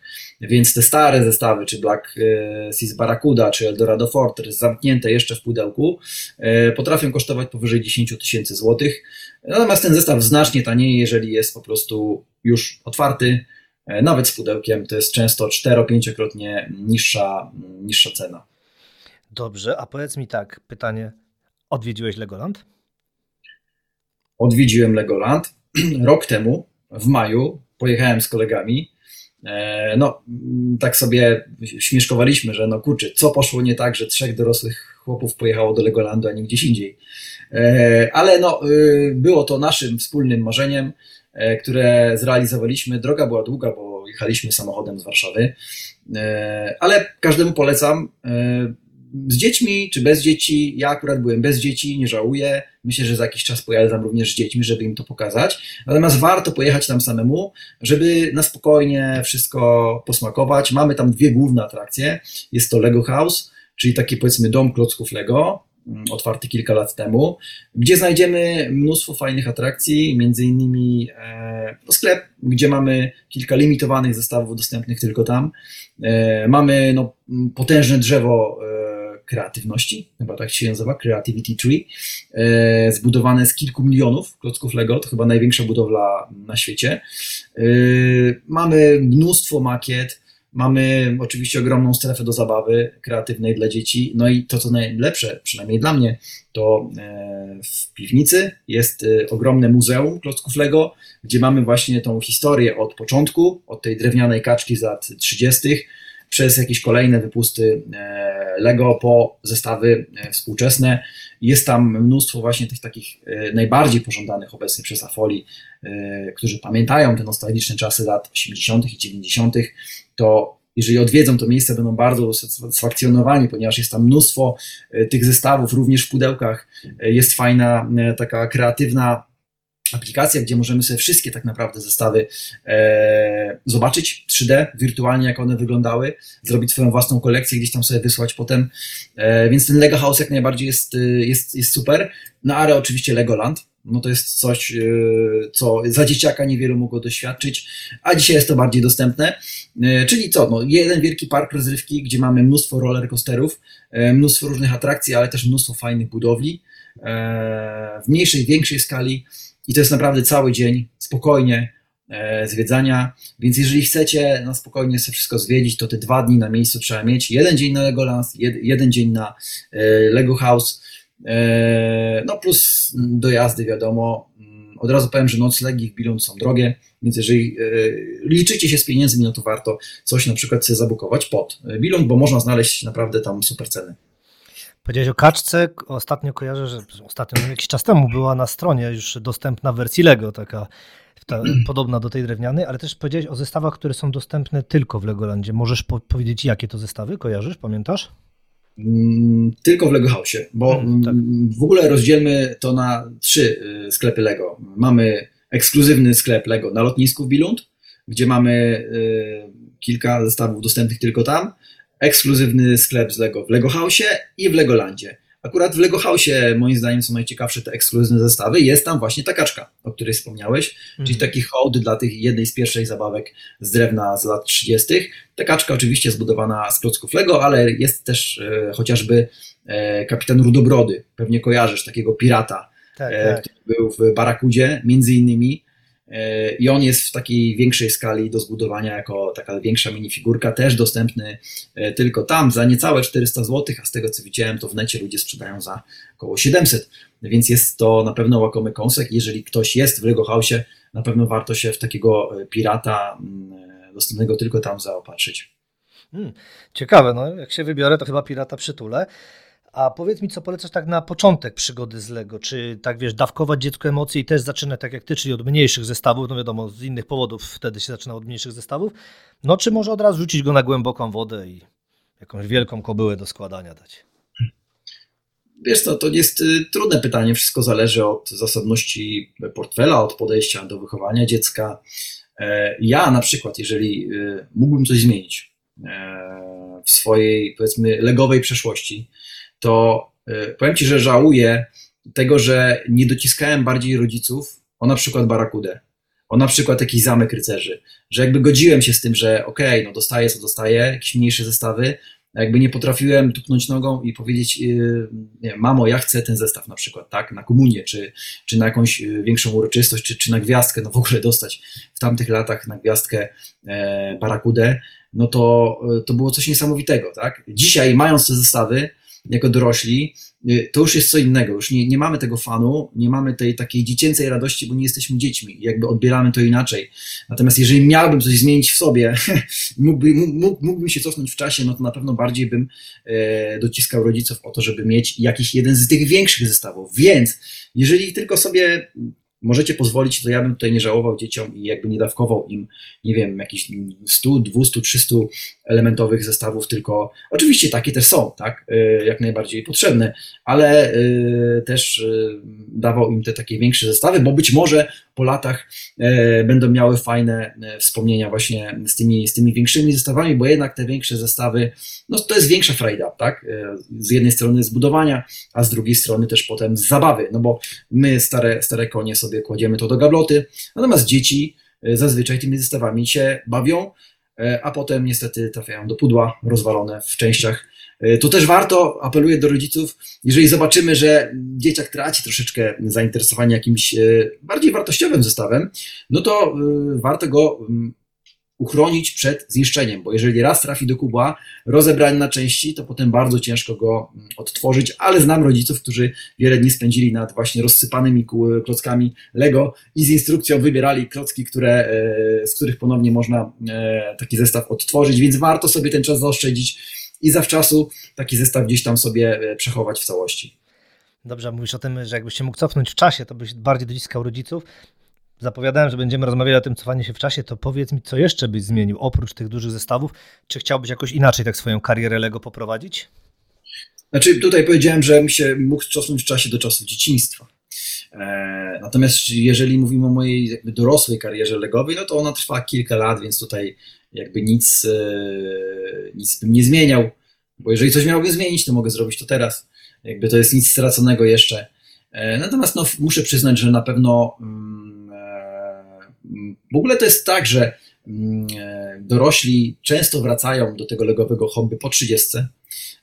Więc te stare zestawy, czy Black e, Seas Barracuda, czy Eldorado Fortress, zamknięte jeszcze w pudełku, e, potrafią kosztować powyżej 10 tysięcy złotych. Natomiast ten zestaw znacznie taniej, jeżeli jest po prostu już otwarty, e, nawet z pudełkiem, to jest często 4-5-krotnie niższa, niższa cena. Dobrze, a powiedz mi tak, pytanie, odwiedziłeś Legoland? Odwiedziłem Legoland rok temu, w maju, pojechałem z kolegami. E, no, tak sobie śmieszkowaliśmy, że no kurczę, co poszło nie tak, że trzech dorosłych chłopów pojechało do Legolandu, a nie gdzieś indziej. E, ale no, y, było to naszym wspólnym marzeniem, e, które zrealizowaliśmy. Droga była długa, bo jechaliśmy samochodem z Warszawy, ale każdemu polecam z dziećmi czy bez dzieci. Ja akurat byłem bez dzieci, nie żałuję. Myślę, że za jakiś czas pojadę tam również z dziećmi, żeby im to pokazać. Natomiast warto pojechać tam samemu, żeby na spokojnie wszystko posmakować. Mamy tam dwie główne atrakcje. Jest to Lego House, czyli taki powiedzmy dom klocków Lego, mm, otwarty kilka lat temu, gdzie znajdziemy mnóstwo fajnych atrakcji, między innymi e, sklep, gdzie mamy kilka limitowanych zestawów dostępnych tylko tam. E, mamy no, potężne drzewo e, kreatywności, chyba tak się nazywa, Creativity Tree, e, zbudowane z kilku milionów klocków Lego, to chyba największa budowla na świecie. E, mamy mnóstwo makiet, mamy oczywiście ogromną strefę do zabawy kreatywnej dla dzieci, no i to co najlepsze, przynajmniej dla mnie, to e, w piwnicy jest ogromne muzeum klocków Lego, gdzie mamy właśnie tą historię od początku, od tej drewnianej kaczki z lat 30., przez jakieś kolejne wypusty e, Lego po zestawy e, współczesne. Jest tam mnóstwo właśnie tych takich e, najbardziej pożądanych obecnie przez Afoli, którzy pamiętają te nostalgiczne czasy lat 80. i 90., to jeżeli odwiedzą to miejsce, będą bardzo usatysfakcjonowani, ponieważ jest tam mnóstwo tych zestawów, również w pudełkach. Jest fajna, taka kreatywna aplikacja, gdzie możemy sobie wszystkie tak naprawdę zestawy e, zobaczyć 3D, wirtualnie jak one wyglądały, zrobić swoją własną kolekcję, gdzieś tam sobie wysłać potem. E, więc ten Lego House jak najbardziej jest, jest, jest super. No ale oczywiście Legoland, no to jest coś, e, co za dzieciaka niewielu mogło doświadczyć, a dzisiaj jest to bardziej dostępne. E, czyli co? No, jeden wielki park rozrywki, gdzie mamy mnóstwo rollercoasterów, e, mnóstwo różnych atrakcji, ale też mnóstwo fajnych budowli w mniejszej, większej skali i to jest naprawdę cały dzień spokojnie zwiedzania, więc jeżeli chcecie na spokojnie sobie wszystko zwiedzić, to te dwa dni na miejscu trzeba mieć. Jeden dzień na Legoland, jeden dzień na Lego House, E, no plus dojazdy, wiadomo. Mm, od razu powiem, że noclegi w Bilund są drogie, więc jeżeli e, liczycie się z pieniędzmi, no to warto coś na przykład sobie zabukować pod Bilund, bo można znaleźć naprawdę tam super ceny. Powiedziałeś o kaczce. Ostatnio kojarzę, że ostatnio, no jakiś czas temu była na stronie już dostępna w wersji Lego, taka ta, podobna do tej drewnianej, ale też powiedziałeś o zestawach, które są dostępne tylko w Legolandzie. Możesz po powiedzieć, jakie to zestawy? Kojarzysz? Pamiętasz? Mm, tylko w Lego House, bo hmm, tak. w ogóle rozdzielmy to na trzy y, sklepy Lego. Mamy ekskluzywny sklep Lego na lotnisku w Bilund, gdzie mamy y, kilka zestawów dostępnych tylko tam, ekskluzywny sklep z Lego w Lego House i w Legolandzie. Akurat w Lego House, moim zdaniem, są najciekawsze te ekskluzywne zestawy. Jest tam właśnie ta kaczka, o której wspomniałeś, mhm. czyli taki hołd dla tych jednej z pierwszych zabawek z drewna z lat 30. Ta kaczka oczywiście zbudowana z klocków Lego, ale jest też e, chociażby e, kapitan Rudobrody. Pewnie kojarzysz takiego pirata, tak, e, tak. który był w Barakudzie, między innymi. E, I on jest w takiej większej skali do zbudowania jako taka większa minifigurka, też dostępny e, tylko tam za niecałe 400 zł, a z tego co widziałem, to w necie ludzie sprzedają za około 700, więc jest to na pewno łakomy kąsek. Jeżeli ktoś jest w Lego House, na pewno warto się w takiego e, pirata mm, dostępnego tylko tam zaopatrzyć. Hmm, ciekawe, no jak się wybiorę, to chyba pirata przytulę. A powiedz mi, co polecasz tak na początek przygody z Lego? Czy tak wiesz, dawkować dziecko emocje i też zaczynać tak jak ty, czyli od mniejszych zestawów, no wiadomo, z innych powodów wtedy się zaczyna od mniejszych zestawów, no czy może od razu rzucić go na głęboką wodę i jakąś wielką kobyłę do składania dać? Wiesz co, to jest y, trudne pytanie, wszystko zależy od zasadności portfela, od podejścia do wychowania dziecka. E, ja na przykład, jeżeli y, mógłbym coś zmienić e, w swojej, powiedzmy, legowej przeszłości, to y, powiem Ci, że żałuję tego, że nie dociskałem bardziej rodziców o na przykład Barakudę, o na przykład jakiś zamek rycerzy, że jakby godziłem się z tym, że okej, okay, no dostaję co dostaję, jakieś mniejsze zestawy, jakby nie potrafiłem tupnąć nogą i powiedzieć, yy, nie, mamo, ja chcę ten zestaw na przykład, tak, na komunię, czy, czy na jakąś y, większą uroczystość, czy, czy na gwiazdkę, no w ogóle dostać w tamtych latach na gwiazdkę e, Barakudę, no to, y, to było coś niesamowitego, tak. Dzisiaj, mając te zestawy, jako dorośli, y, to już jest co innego. Już nie, nie mamy tego fanu, nie mamy tej takiej dziecięcej radości, bo nie jesteśmy dziećmi. Jakby odbieramy to inaczej. Natomiast jeżeli miałbym coś zmienić w sobie, mógłby, mógł, mógłbym się cofnąć w czasie, no to na pewno bardziej bym e, dociskał rodziców o to, żeby mieć jakiś jeden z tych większych zestawów. Więc jeżeli tylko sobie możecie pozwolić, to ja bym tutaj nie żałował dzieciom i jakby nie dawkował im, nie wiem, jakichś 100, 200, 300 elementowych zestawów, tylko. Oczywiście takie też są, tak, e, jak najbardziej potrzebne, ale e, też e, dawał im te takie większe zestawy, bo być może po latach będą miały fajne wspomnienia właśnie z tymi, z tymi większymi zestawami, bo jednak te większe zestawy, no to jest większa frajda, tak, z jednej strony z budowania, a z drugiej strony też potem z zabawy, no bo my stare, stare konie sobie kładziemy to do gabloty, natomiast dzieci zazwyczaj tymi zestawami się bawią, E, a potem niestety trafiają do pudła rozwalone w częściach. E, to też warto, apeluję do rodziców, jeżeli zobaczymy, że dzieciak traci troszeczkę zainteresowanie jakimś e, bardziej wartościowym zestawem, no to warto go mm, uchronić przed zniszczeniem, bo jeżeli raz trafi do kubła, rozebrany na części, to potem bardzo ciężko go mm, odtworzyć, ale znam rodziców, którzy wiele dni spędzili nad właśnie rozsypanymi klockami Lego i z instrukcją wybierali klocki, które, e, z których ponownie można e, taki zestaw odtworzyć, więc warto sobie ten czas zaoszczędzić i zawczasu taki zestaw gdzieś tam sobie e, przechować w całości. Dobrze, mówisz o tym, że jakbyś się mógł cofnąć w czasie, to byś bardziej dociskał rodziców zapowiadałem, że będziemy rozmawiali o tym cofaniu się w czasie, to powiedz mi, co jeszcze byś zmienił oprócz tych dużych zestawów? Czy chciałbyś jakoś inaczej tak swoją karierę Lego poprowadzić? Znaczy, tutaj powiedziałem, że się mógł cofnąć w czasie do czasów dzieciństwa. E, natomiast jeżeli mówimy o mojej jakby dorosłej karierze legowej, no to ona trwa kilka lat, więc tutaj jakby nic, e, nic bym nie zmieniał, bo jeżeli coś miałbym zmienić, to mogę zrobić to teraz. Jakby to jest nic straconego jeszcze. Natomiast no, muszę przyznać, że na pewno mm, w ogóle to jest tak, że mm, dorośli często wracają do tego legowego hobby po 30,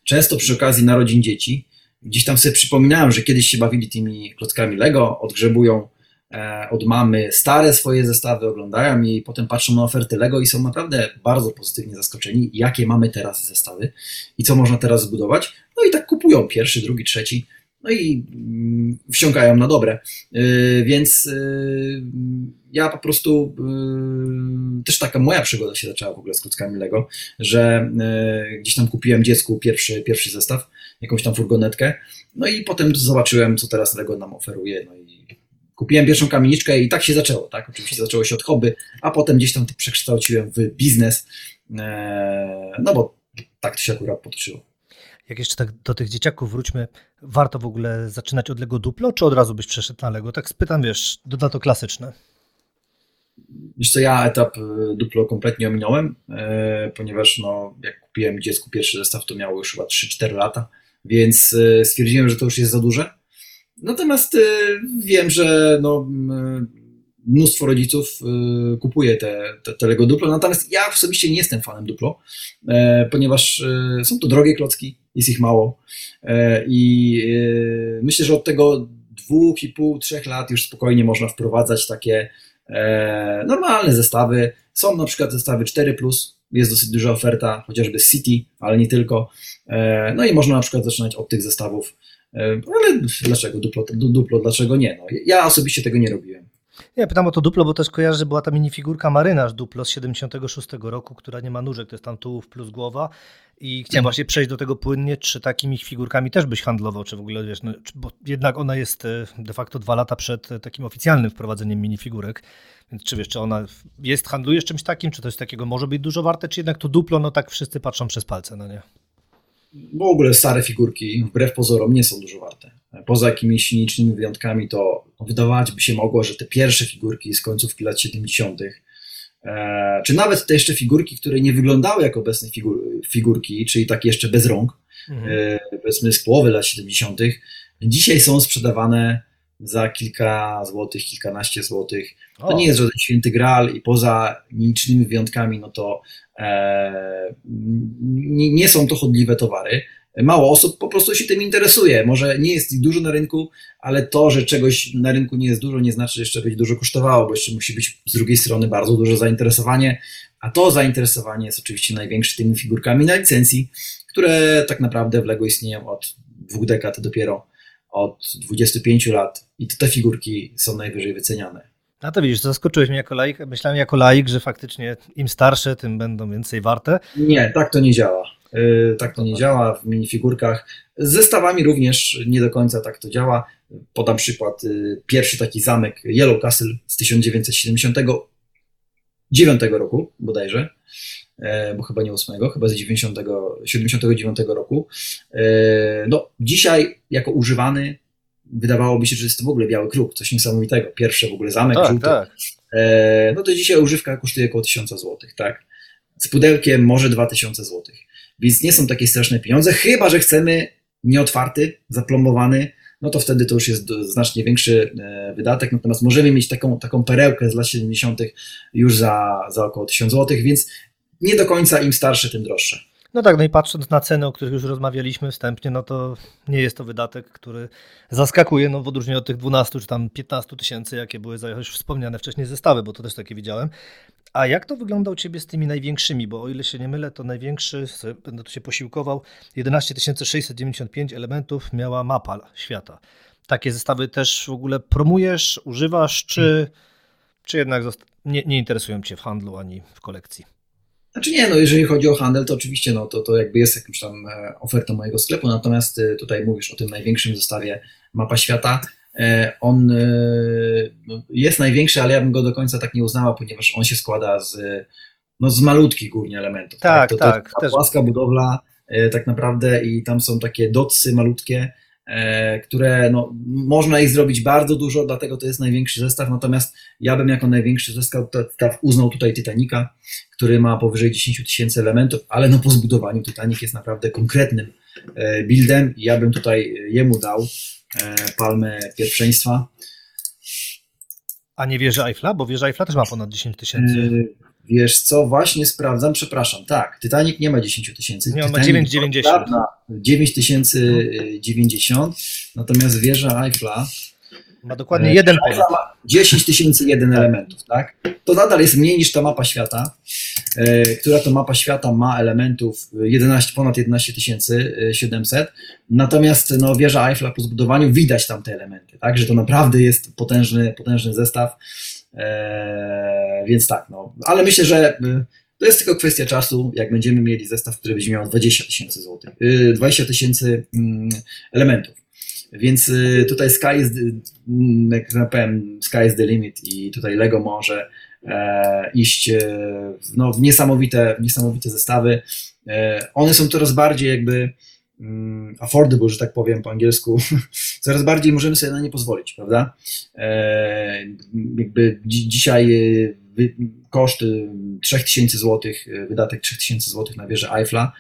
często przy okazji narodzin dzieci. Gdzieś tam sobie przypominałem, że kiedyś się bawili tymi klockami Lego, odgrzebują E, od mamy stare swoje zestawy, oglądają i potem patrzą na oferty Lego i są naprawdę bardzo pozytywnie zaskoczeni, jakie mamy teraz zestawy i co można teraz zbudować. No i tak kupują pierwszy, drugi, trzeci, no i mm, wsiąkają na dobre. E, więc e, ja po prostu też taka moja przygoda się zaczęła w ogóle z klockami Lego, że gdzieś tam kupiłem dziecku pierwszy, pierwszy zestaw, jakąś tam furgonetkę, no i potem zobaczyłem, co teraz Lego nam oferuje, no i kupiłem pierwszą kamieniczkę i tak się zaczęło, tak? Oczywiście zaczęło się od hobby, a potem gdzieś tam to przekształciłem w biznes, e, no bo tak to się akurat potoczyło. Jak jeszcze tak do tych dzieciaków wróćmy, warto w ogóle zaczynać od Lego Duplo, czy od razu byś przeszedł na Lego? Tak spytam, wiesz, dodato klasyczne. Wiesz co, ja etap e, Duplo kompletnie ominąłem, e, ponieważ no, jak kupiłem dziecku pierwszy zestaw, to miało już chyba 3-4 lata, więc stwierdziłem, że to już jest za duże Natomiast wiem, że no, mnóstwo rodziców kupuje te, te, te Lego Duplo, natomiast ja osobiście nie jestem fanem Duplo, e, ponieważ e, są to drogie klocki, jest ich mało e, i myślę, że od tego dwóch i pół, trzech lat już spokojnie można wprowadzać takie normalne zestawy. Są na przykład zestawy 4+, jest dosyć duża oferta, chociażby City, ale nie tylko. No i można na przykład zaczynać od tych zestawów E, ale dlaczego duplo, duplo, dlaczego nie? No, ja osobiście tego nie robiłem. Ja pytam o to duplo, bo też kojarzę, że była ta minifigurka marynarz duplo z 76 roku, która nie ma nóżek, to jest tam tułów plus głowa. I chciałem właśnie przejść do tego płynnie, czy takimi figurkami też byś handlował, czy w ogóle wiesz, no, bo jednak ona jest e, de facto dwa lata przed e, takim oficjalnym wprowadzeniem minifigurek. Więc czy wiesz, czy ona jest, handlujesz czymś takim, czy jest takiego może być dużo warte, czy jednak to duplo, no tak wszyscy patrzą przez palce, no nie? w ogóle stare figurki, wbrew pozorom, nie są dużo warte. Poza jakimiś nicznymi wyjątkami, to wydawać by się mogło, że te pierwsze figurki z końcówki lat 70., e, czy nawet te jeszcze figurki, które nie wyglądały jak obecne figur, figurki, czyli takie jeszcze bez rąk, mhm. e, powiedzmy z połowy lat 70., dzisiaj są sprzedawane za kilka złotych, kilkanaście złotych. To o. nie jest żaden święty graal i poza nicznymi wyjątkami, no to e, nie, nie, są to chodliwe towary. Mało osób po prostu się tym interesuje. Może nie jest ich dużo na rynku, ale to, że czegoś na rynku nie jest dużo, nie znaczy, że jeszcze będzie dużo kosztowało, bo jeszcze musi być z drugiej strony bardzo duże zainteresowanie. A to zainteresowanie jest oczywiście największe tymi figurkami na licencji, które tak naprawdę w LEGO istnieją od dwóch dekad dopiero od 25 lat i te figurki są najwyżej wyceniane. A to widzisz, zaskoczyłeś mnie jako laik. Myślałem jako laik, że faktycznie im starsze, tym będą więcej warte. Nie, tak to nie działa. Yy, tak to nie działa w minifigurkach. Z zestawami również nie do końca tak to działa. Podam przykład. Yy, pierwszy taki zamek Yellow Castle z 1979 roku bodajże. E, bo chyba nie 8, chyba z 90, 79 roku. No, dzisiaj jako używany wydawałoby się, że jest to w ogóle biały kruk, coś niesamowitego. Pierwszy w ogóle zamek tak, żółty. Tak. No to dzisiaj używka kosztuje około 1000 zł, tak? Z pudełkiem może 2000 zł. Więc nie są takie straszne pieniądze, chyba że chcemy nieotwarty, zaplombowany, no to wtedy to już jest znacznie większy wydatek, natomiast możemy mieć taką, taką perełkę z lat 70. już za, za około 1000 zł, więc nie do końca im starsze, tym droższe. No tak, no i patrząc na ceny, o których już rozmawialiśmy wstępnie, no to nie jest to wydatek, który zaskakuje, no w odróżnieniu od tych 12 czy tam 15 tysięcy, jakie były za już wspomniane wcześniej zestawy, bo to też takie widziałem. A jak to wygląda u Ciebie z tymi największymi? Bo o ile się nie mylę, to największy, będę tu się posiłkował, 11 695 elementów miała mapa świata. Takie zestawy też w ogóle promujesz, używasz, czy, czy jednak nie, nie interesują Cię w handlu ani w kolekcji? Znaczy nie, no jeżeli chodzi o handel, to oczywiście no, to, to jakby jest jakąś tam e, ofertą mojego sklepu, natomiast e, tutaj mówisz o tym największym zestawie Mapa Świata. E, on no, jest największy, ale ja bym go do końca tak nie uznała, ponieważ on się składa z, no, z malutkich głównie elementów. Tak, tak. To, tak, to jest płaska budowla tak naprawdę i tam są takie dotsy malutkie, które no, można ich zrobić bardzo dużo, dlatego to jest największy zestaw, natomiast ja bym jako największy zestaw uznał tutaj Titanica, który ma powyżej 10 tysięcy elementów, ale no po zbudowaniu Titanic jest naprawdę konkretnym e, buildem i ja bym tutaj jemu dał e, palmę pierwszeństwa. A nie wieży Eiffla? Bo wieża Eiffla też ma ponad 10 tysięcy. Wiesz co, właśnie sprawdzam, przepraszam, tak, Titanic nie ma 10 tysięcy. Nie, on ma 990. 9090, natomiast wieża Eiffla ma dokładnie jeden ponad. 10 tysięcy jeden elementów, tak? To nadal jest mniej niż ta mapa świata, e, która to mapa świata ma elementów 11, ponad 11 700, natomiast no, wieża Eiffla po zbudowaniu widać tam te elementy, tak? Że to naprawdę jest potężny, potężny zestaw, e, więc tak, no. Ale myślę, że e, to jest tylko kwestia czasu, jak będziemy mieli zestaw, który będzie miał 20 tysięcy złotych, 20 tysięcy mm, elementów. Więc y, tutaj sky is, mm, jak powiem, sky is the limit i tutaj Lego może e, iść e, no, w niesamowite, niesamowite zestawy. E, one są coraz bardziej jakby affordable, że tak powiem po angielsku, coraz bardziej możemy sobie na nie pozwolić, prawda? Jakby dzisiaj koszt 3000 zł, wydatek 3000 zł na wieżę Eiffla,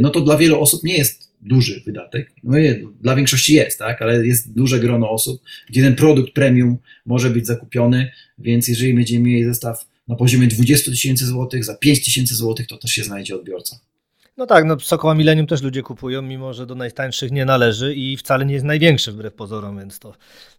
no to dla wielu osób nie jest duży wydatek. No dla większości jest, tak, ale jest duże grono osób, gdzie ten produkt premium może być zakupiony, więc jeżeli będziemy mieli zestaw na poziomie 20 tysięcy złotych, za 5 tysięcy złotych, to też się znajdzie odbiorca. No tak, no Sokoła Millennium też ludzie kupują, mimo że do najtańszych nie należy i wcale nie jest największy wbrew pozorom, więc to...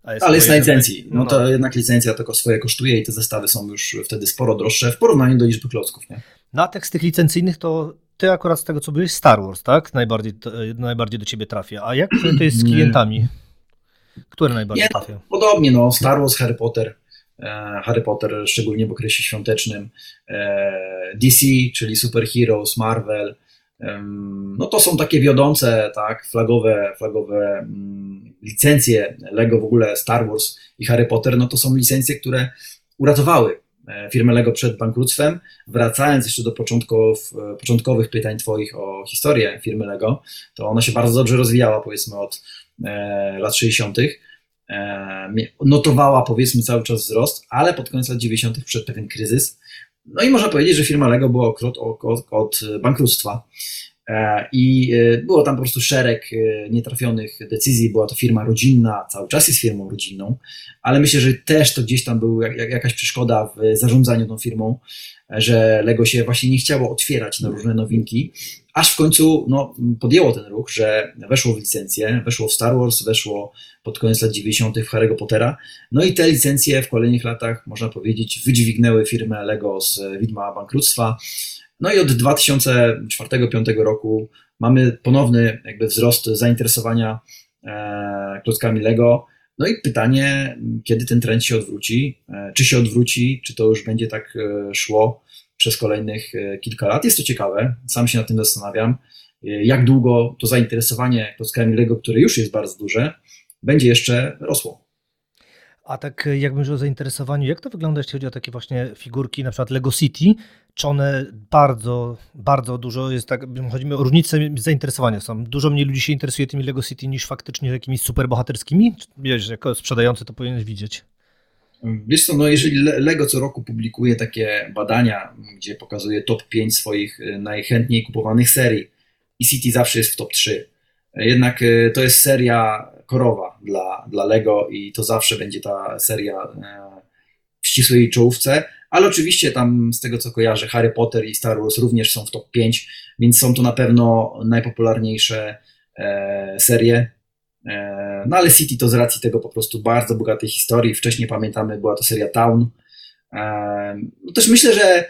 Jest Ale jest na licencji, no, no to jednak licencja tylko swoje kosztuje i te zestawy są już wtedy sporo droższe w porównaniu do liczby klocków, nie? Na tekst tych licencyjnych to ty akurat z tego, co byłeś, Star Wars, tak? Najbardziej, najbardziej do ciebie trafia. A jak to jest z klientami? Które najbardziej nie, trafia? Podobnie, no. Star Wars, Harry Potter. E, Harry Potter, szczególnie w okresie świątecznym. E, DC, czyli Super Heroes, Marvel. No to są takie wiodące, tak, flagowe, flagowe mm, licencje Lego w ogóle, Star Wars i Harry Potter, no to są licencje, które uratowały E, firmę Lego przed bankructwem. Wracając jeszcze do początków, e, początkowych pytań Twoich o historię firmy Lego, to ona się bardzo dobrze rozwijała, powiedzmy, od e, lat 60. Notowała, powiedzmy, cały czas wzrost, ale pod koniec lat 90. przed pewien kryzys. No i można powiedzieć, że firma Lego była od, od, od bankructwa. E, I e, było tam po prostu szereg e, nietrafionych decyzji. Była to firma rodzinna, cały czas jest firmą rodzinną, ale myślę, że też to gdzieś tam była jakaś przeszkoda w zarządzaniu tą firmą, że Lego się właśnie nie chciało otwierać na różne nowinki, aż w końcu no, podjęło ten ruch, że weszło w licencję, weszło w Star Wars, weszło pod koniec lat 90. w Harry'ego Pottera. No i te licencje w kolejnych latach, można powiedzieć, wydźwignęły firmę Lego z widma bankructwa. No i od 2004-2005 roku mamy ponowny jakby wzrost zainteresowania e, klockami Lego. No i pytanie, kiedy ten trend się odwróci? E, czy się odwróci, czy to już będzie tak e, szło przez kolejnych kilka lat? Jest to ciekawe, sam się nad tym zastanawiam. Jak długo to zainteresowanie klockami Lego, które już jest bardzo duże, będzie jeszcze rosło? A tak jak mówisz o zainteresowaniu, jak to wygląda, jeśli chodzi o takie właśnie figurki, na przykład Lego City? Czy one bardzo, bardzo dużo jest tak, chodzi o różnice zainteresowania są. Dużo mniej ludzi się interesuje tymi Lego City niż faktycznie jakimiś superbohaterskimi? Wiesz, jako sprzedający to powinieneś widzieć. Wiesz co, no jeżeli Lego co roku publikuje takie badania, gdzie pokazuje top 5 swoich y, najchętniej kupowanych serii i City zawsze jest w top 3. Jednak y, to jest seria korowa dla, dla Lego i to zawsze będzie ta seria e, w ścisłej czołówce, ale oczywiście tam z tego co kojarzę Harry Potter i Star Wars również są w top 5, więc są to na pewno najpopularniejsze e, serie. E, no ale City to z racji tego po prostu bardzo bogatej historii. Wcześniej pamiętamy, była to seria Town. No też myślę, że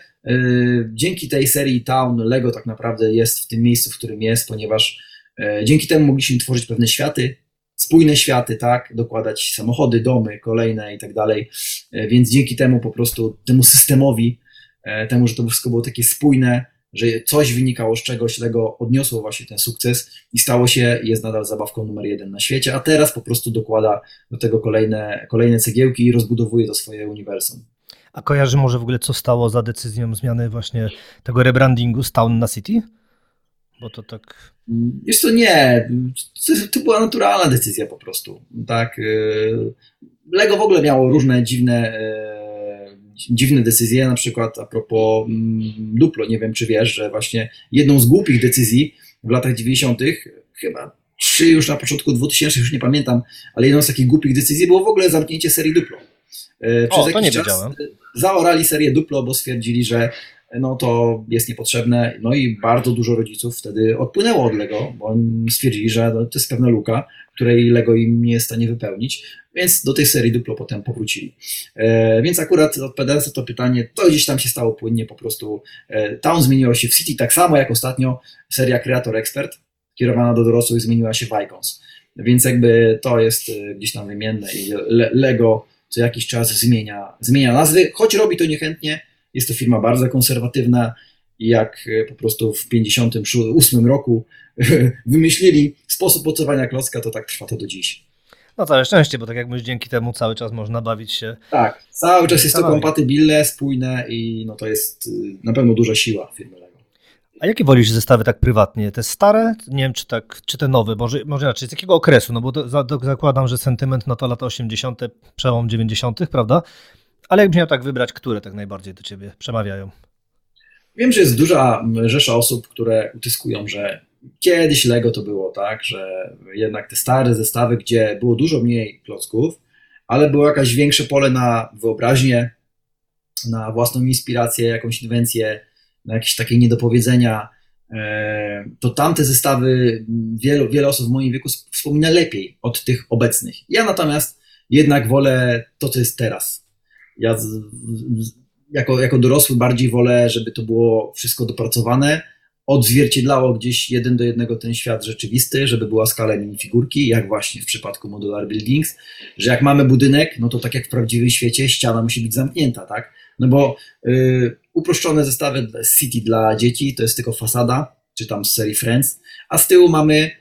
dzięki tej serii Town Lego tak naprawdę jest w tym miejscu, w którym jest, ponieważ dzięki temu mogliśmy tworzyć pewne światy, spójne światy, tak, dokładać samochody, domy, kolejne i tak dalej, e, więc dzięki temu po prostu, temu systemowi, e, temu, że to wszystko było takie spójne, że coś wynikało z czegoś, tego odniosło właśnie ten sukces i stało się, jest nadal zabawką numer jeden na świecie, a teraz po prostu dokłada do tego kolejne, kolejne cegiełki i rozbudowuje to swoje uniwersum. A kojarzy może w ogóle, co stało za decyzją zmiany właśnie tego rebrandingu z Town na City? Bo to tak. Jest to nie. To była naturalna decyzja po prostu. Tak. Y, Lego w ogóle miało różne dziwne, y, dziwne decyzje, na przykład a propos mm, Duplo. Nie wiem, czy wiesz, że właśnie jedną z głupich decyzji w latach 90. chyba trzy już na początku 2000, już nie pamiętam, ale jedną z takich głupich decyzji było w ogóle zamknięcie serii Duplo. E, przez o, to nie czas wiedziałem. zaorali serię Duplo, bo stwierdzili, że no to jest niepotrzebne. No i bardzo dużo rodziców wtedy odpłynęło od Lego, bo stwierdzili, że to jest pewna luka, której Lego im nie jest w stanie wypełnić, więc do tej serii Duplo potem powrócili. E, więc akurat odpowiadając na to pytanie, to gdzieś tam się stało płynnie po prostu. E, Town zmieniło się w City tak samo jak ostatnio seria Creator Expert, kierowana do dorosłych, zmieniła się w Icons. Więc jakby to jest e, gdzieś tam wymienne i Le Lego co jakiś czas zmienia, zmienia nazwy, choć robi to niechętnie. Jest to firma bardzo konserwatywna jak e, po prostu w 1958 roku wymyślili sposób mocowania klocka, to tak trwa to do dziś. No całe szczęście, bo tak jak mówisz, dzięki temu cały czas można bawić się. Tak, cały czas jest to kompatybilne, spójne i no to jest y, na pewno duża siła firmy Lego. A jakie wolisz zestawy tak prywatnie? Te stare? Nie wiem, czy, tak, czy te nowe? Może, może inaczej, z jakiego okresu? No bo to, to zakładam, że sentyment no to lata 80., przełom 90., prawda? Ale jakbyś miał tak wybrać, które tak najbardziej do ciebie przemawiają? Wiem, że jest duża rzesza osób, które utyskują, że kiedyś Lego to było tak, że jednak te stare zestawy, gdzie było dużo mniej klocków, ale było jakieś większe pole na wyobraźnię, na własną inspirację, jakąś inwencję, na jakieś takie niedopowiedzenia, e, to tamte zestawy wielu, wiele osób w moim wieku wspomina lepiej od tych obecnych. Ja natomiast jednak wolę to, co jest teraz. Ja jako, jako dorosły bardziej wolę, żeby to było wszystko dopracowane, odzwierciedlało gdzieś jeden do jednego ten świat rzeczywisty, żeby była skala minifigurki, jak właśnie w przypadku Modular Buildings, że jak mamy budynek, no to tak jak w prawdziwym świecie ściana musi być zamknięta, tak? No bo y, uproszczone zestawy City dla dzieci to jest tylko fasada, czy tam z serii Friends, a z tyłu mamy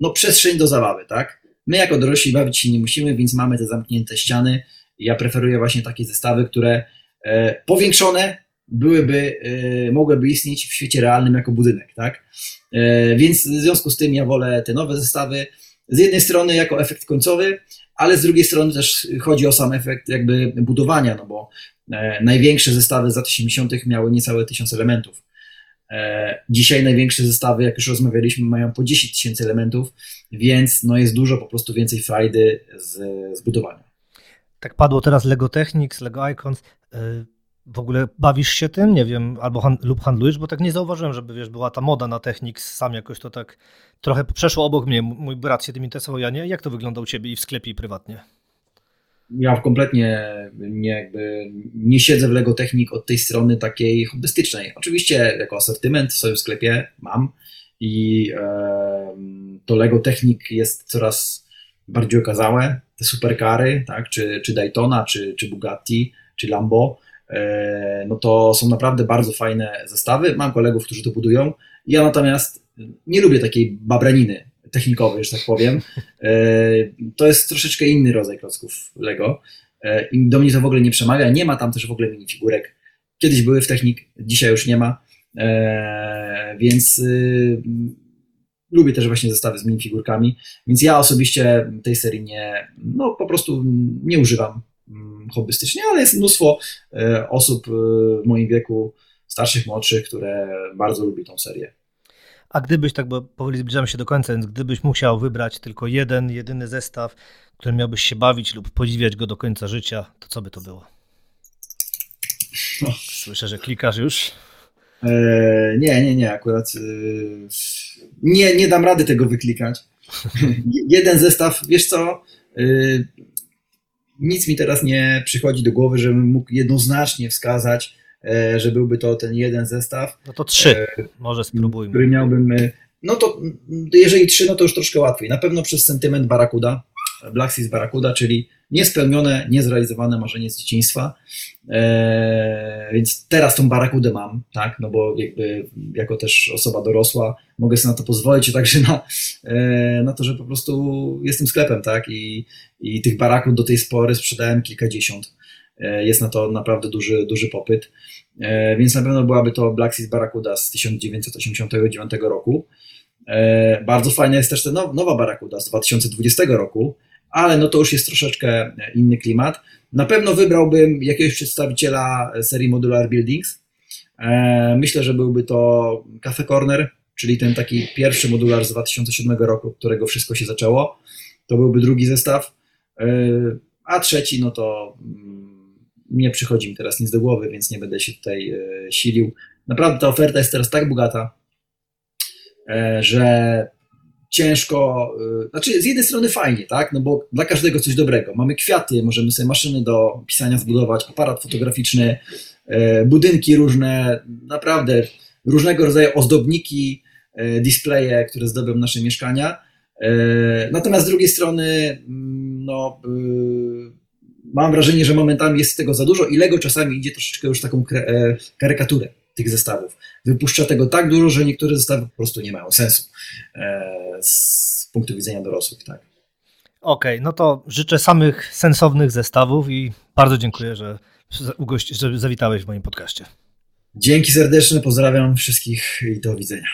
no przestrzeń do zabawy, tak? My jako dorośli bawić się nie musimy, więc mamy te zamknięte ściany. Ja preferuję właśnie takie zestawy, które e, powiększone byłyby, e, mogłyby istnieć w świecie realnym jako budynek, tak? E, więc w związku z tym ja wolę te nowe zestawy. Z jednej strony jako efekt końcowy, ale z drugiej strony też chodzi o sam efekt jakby budowania, no bo największe zestawy z lat 80. miały niecałe tysiąc elementów. Dzisiaj największe zestawy, jak już rozmawialiśmy, mają po 10 tysięcy elementów, więc no jest dużo po prostu więcej frajdy z, z budowania. Tak padło teraz Lego Technics, Lego Icons w ogóle bawisz się tym, nie wiem, albo hand, lub handlujesz, bo tak nie zauważyłem, żeby wiesz, była ta moda na Technics, sam jakoś to tak trochę przeszło obok mnie. Mój brat się tym interesował, ja nie. Jak to wygląda u ciebie i w sklepie i prywatnie? Ja kompletnie nie, jakby nie siedzę w Lego Technik od tej strony takiej hobbystycznej. Oczywiście jako asortyment w swoim sklepie mam i e, to Lego Technik jest coraz bardziej okazałe. Te superkary, tak, czy, czy Daytona, czy, czy Bugatti, czy Lambo, E, no to są naprawdę bardzo fajne zestawy. Mam kolegów, którzy to budują. Ja natomiast nie lubię takiej babraniny technikowej, że tak powiem. E, to jest troszeczkę inny rodzaj klocków Lego e, i do mnie to w ogóle nie przemawia. Nie ma tam też w ogóle minifigurek. Kiedyś były w Technik, dzisiaj już nie ma, więc y, lubię też właśnie zestawy z minifigurkami, więc ja osobiście tej serii nie, no po prostu nie używam Mm, hobbystycznie, ale jest mnóstwo e, osób e, w moim wieku, starszych, młodszych, które bardzo lubi tą serię. A gdybyś, tak bo powoli zbliżamy się do końca, więc gdybyś musiał wybrać tylko jeden, jedyny zestaw, którym miałbyś się bawić lub podziwiać go do końca życia, to co by to było? No. Słyszę, że klikasz już. E, nie, nie, nie, akurat e, nie, nie dam rady tego wyklikać. Jeden zestaw, wiesz co, e, nic mi teraz nie przychodzi do głowy, żebym mógł jednoznacznie wskazać, że byłby to ten jeden zestaw. No to trzy, może spróbujmy. Który miałbym, no to jeżeli trzy, no to już troszkę łatwiej. Na pewno przez sentyment Barakuda, Black Seas Barakuda, czyli niespełnione, niezrealizowane marzenie z dzieciństwa. Eee, więc teraz tą barakudę mam, tak, no bo jakby jako też osoba dorosła mogę sobie na to pozwolić, także na, e, na to, że po prostu jestem sklepem, tak, i, i tych barakud do tej spory sprzedałem kilkadziesiąt. E, jest na to naprawdę duży, duży popyt. E, więc na pewno byłaby to Black Seas Barakuda z 1989 roku. E, bardzo fajna jest też ta nowa Barakuda z 2020 roku, ale no to już jest troszeczkę inny klimat. Na pewno wybrałbym jakiegoś przedstawiciela serii Modular Buildings. E, myślę, że byłby to Cafe Corner, czyli ten taki pierwszy modular z 2007 roku, od którego wszystko się zaczęło. To byłby drugi zestaw. A trzeci, no to mm, nie przychodzi mi teraz nic do głowy, więc nie będę się tutaj silił. Naprawdę ta oferta jest teraz tak bogata, że ciężko, y, znaczy z jednej strony fajnie, tak, no bo dla każdego coś dobrego. Mamy kwiaty, możemy sobie maszyny do pisania zbudować, aparat fotograficzny, y, budynki różne, naprawdę różnego rodzaju ozdobniki, y, displeje, które zdobią nasze mieszkania. Natomiast z drugiej strony, mm, no, mam wrażenie, że momentami jest tego za dużo i Lego czasami idzie troszeczkę już taką e, karykaturę tych zestawów. Wypuszcza tego tak dużo, że niektóre zestawy po prostu nie mają sensu e, z punktu widzenia dorosłych. Tak. Okej, okay, no to życzę samych sensownych zestawów i bardzo dziękuję, że, że zawitałeś w moim podcaście. Dzięki serdeczne, pozdrawiam wszystkich i do widzenia.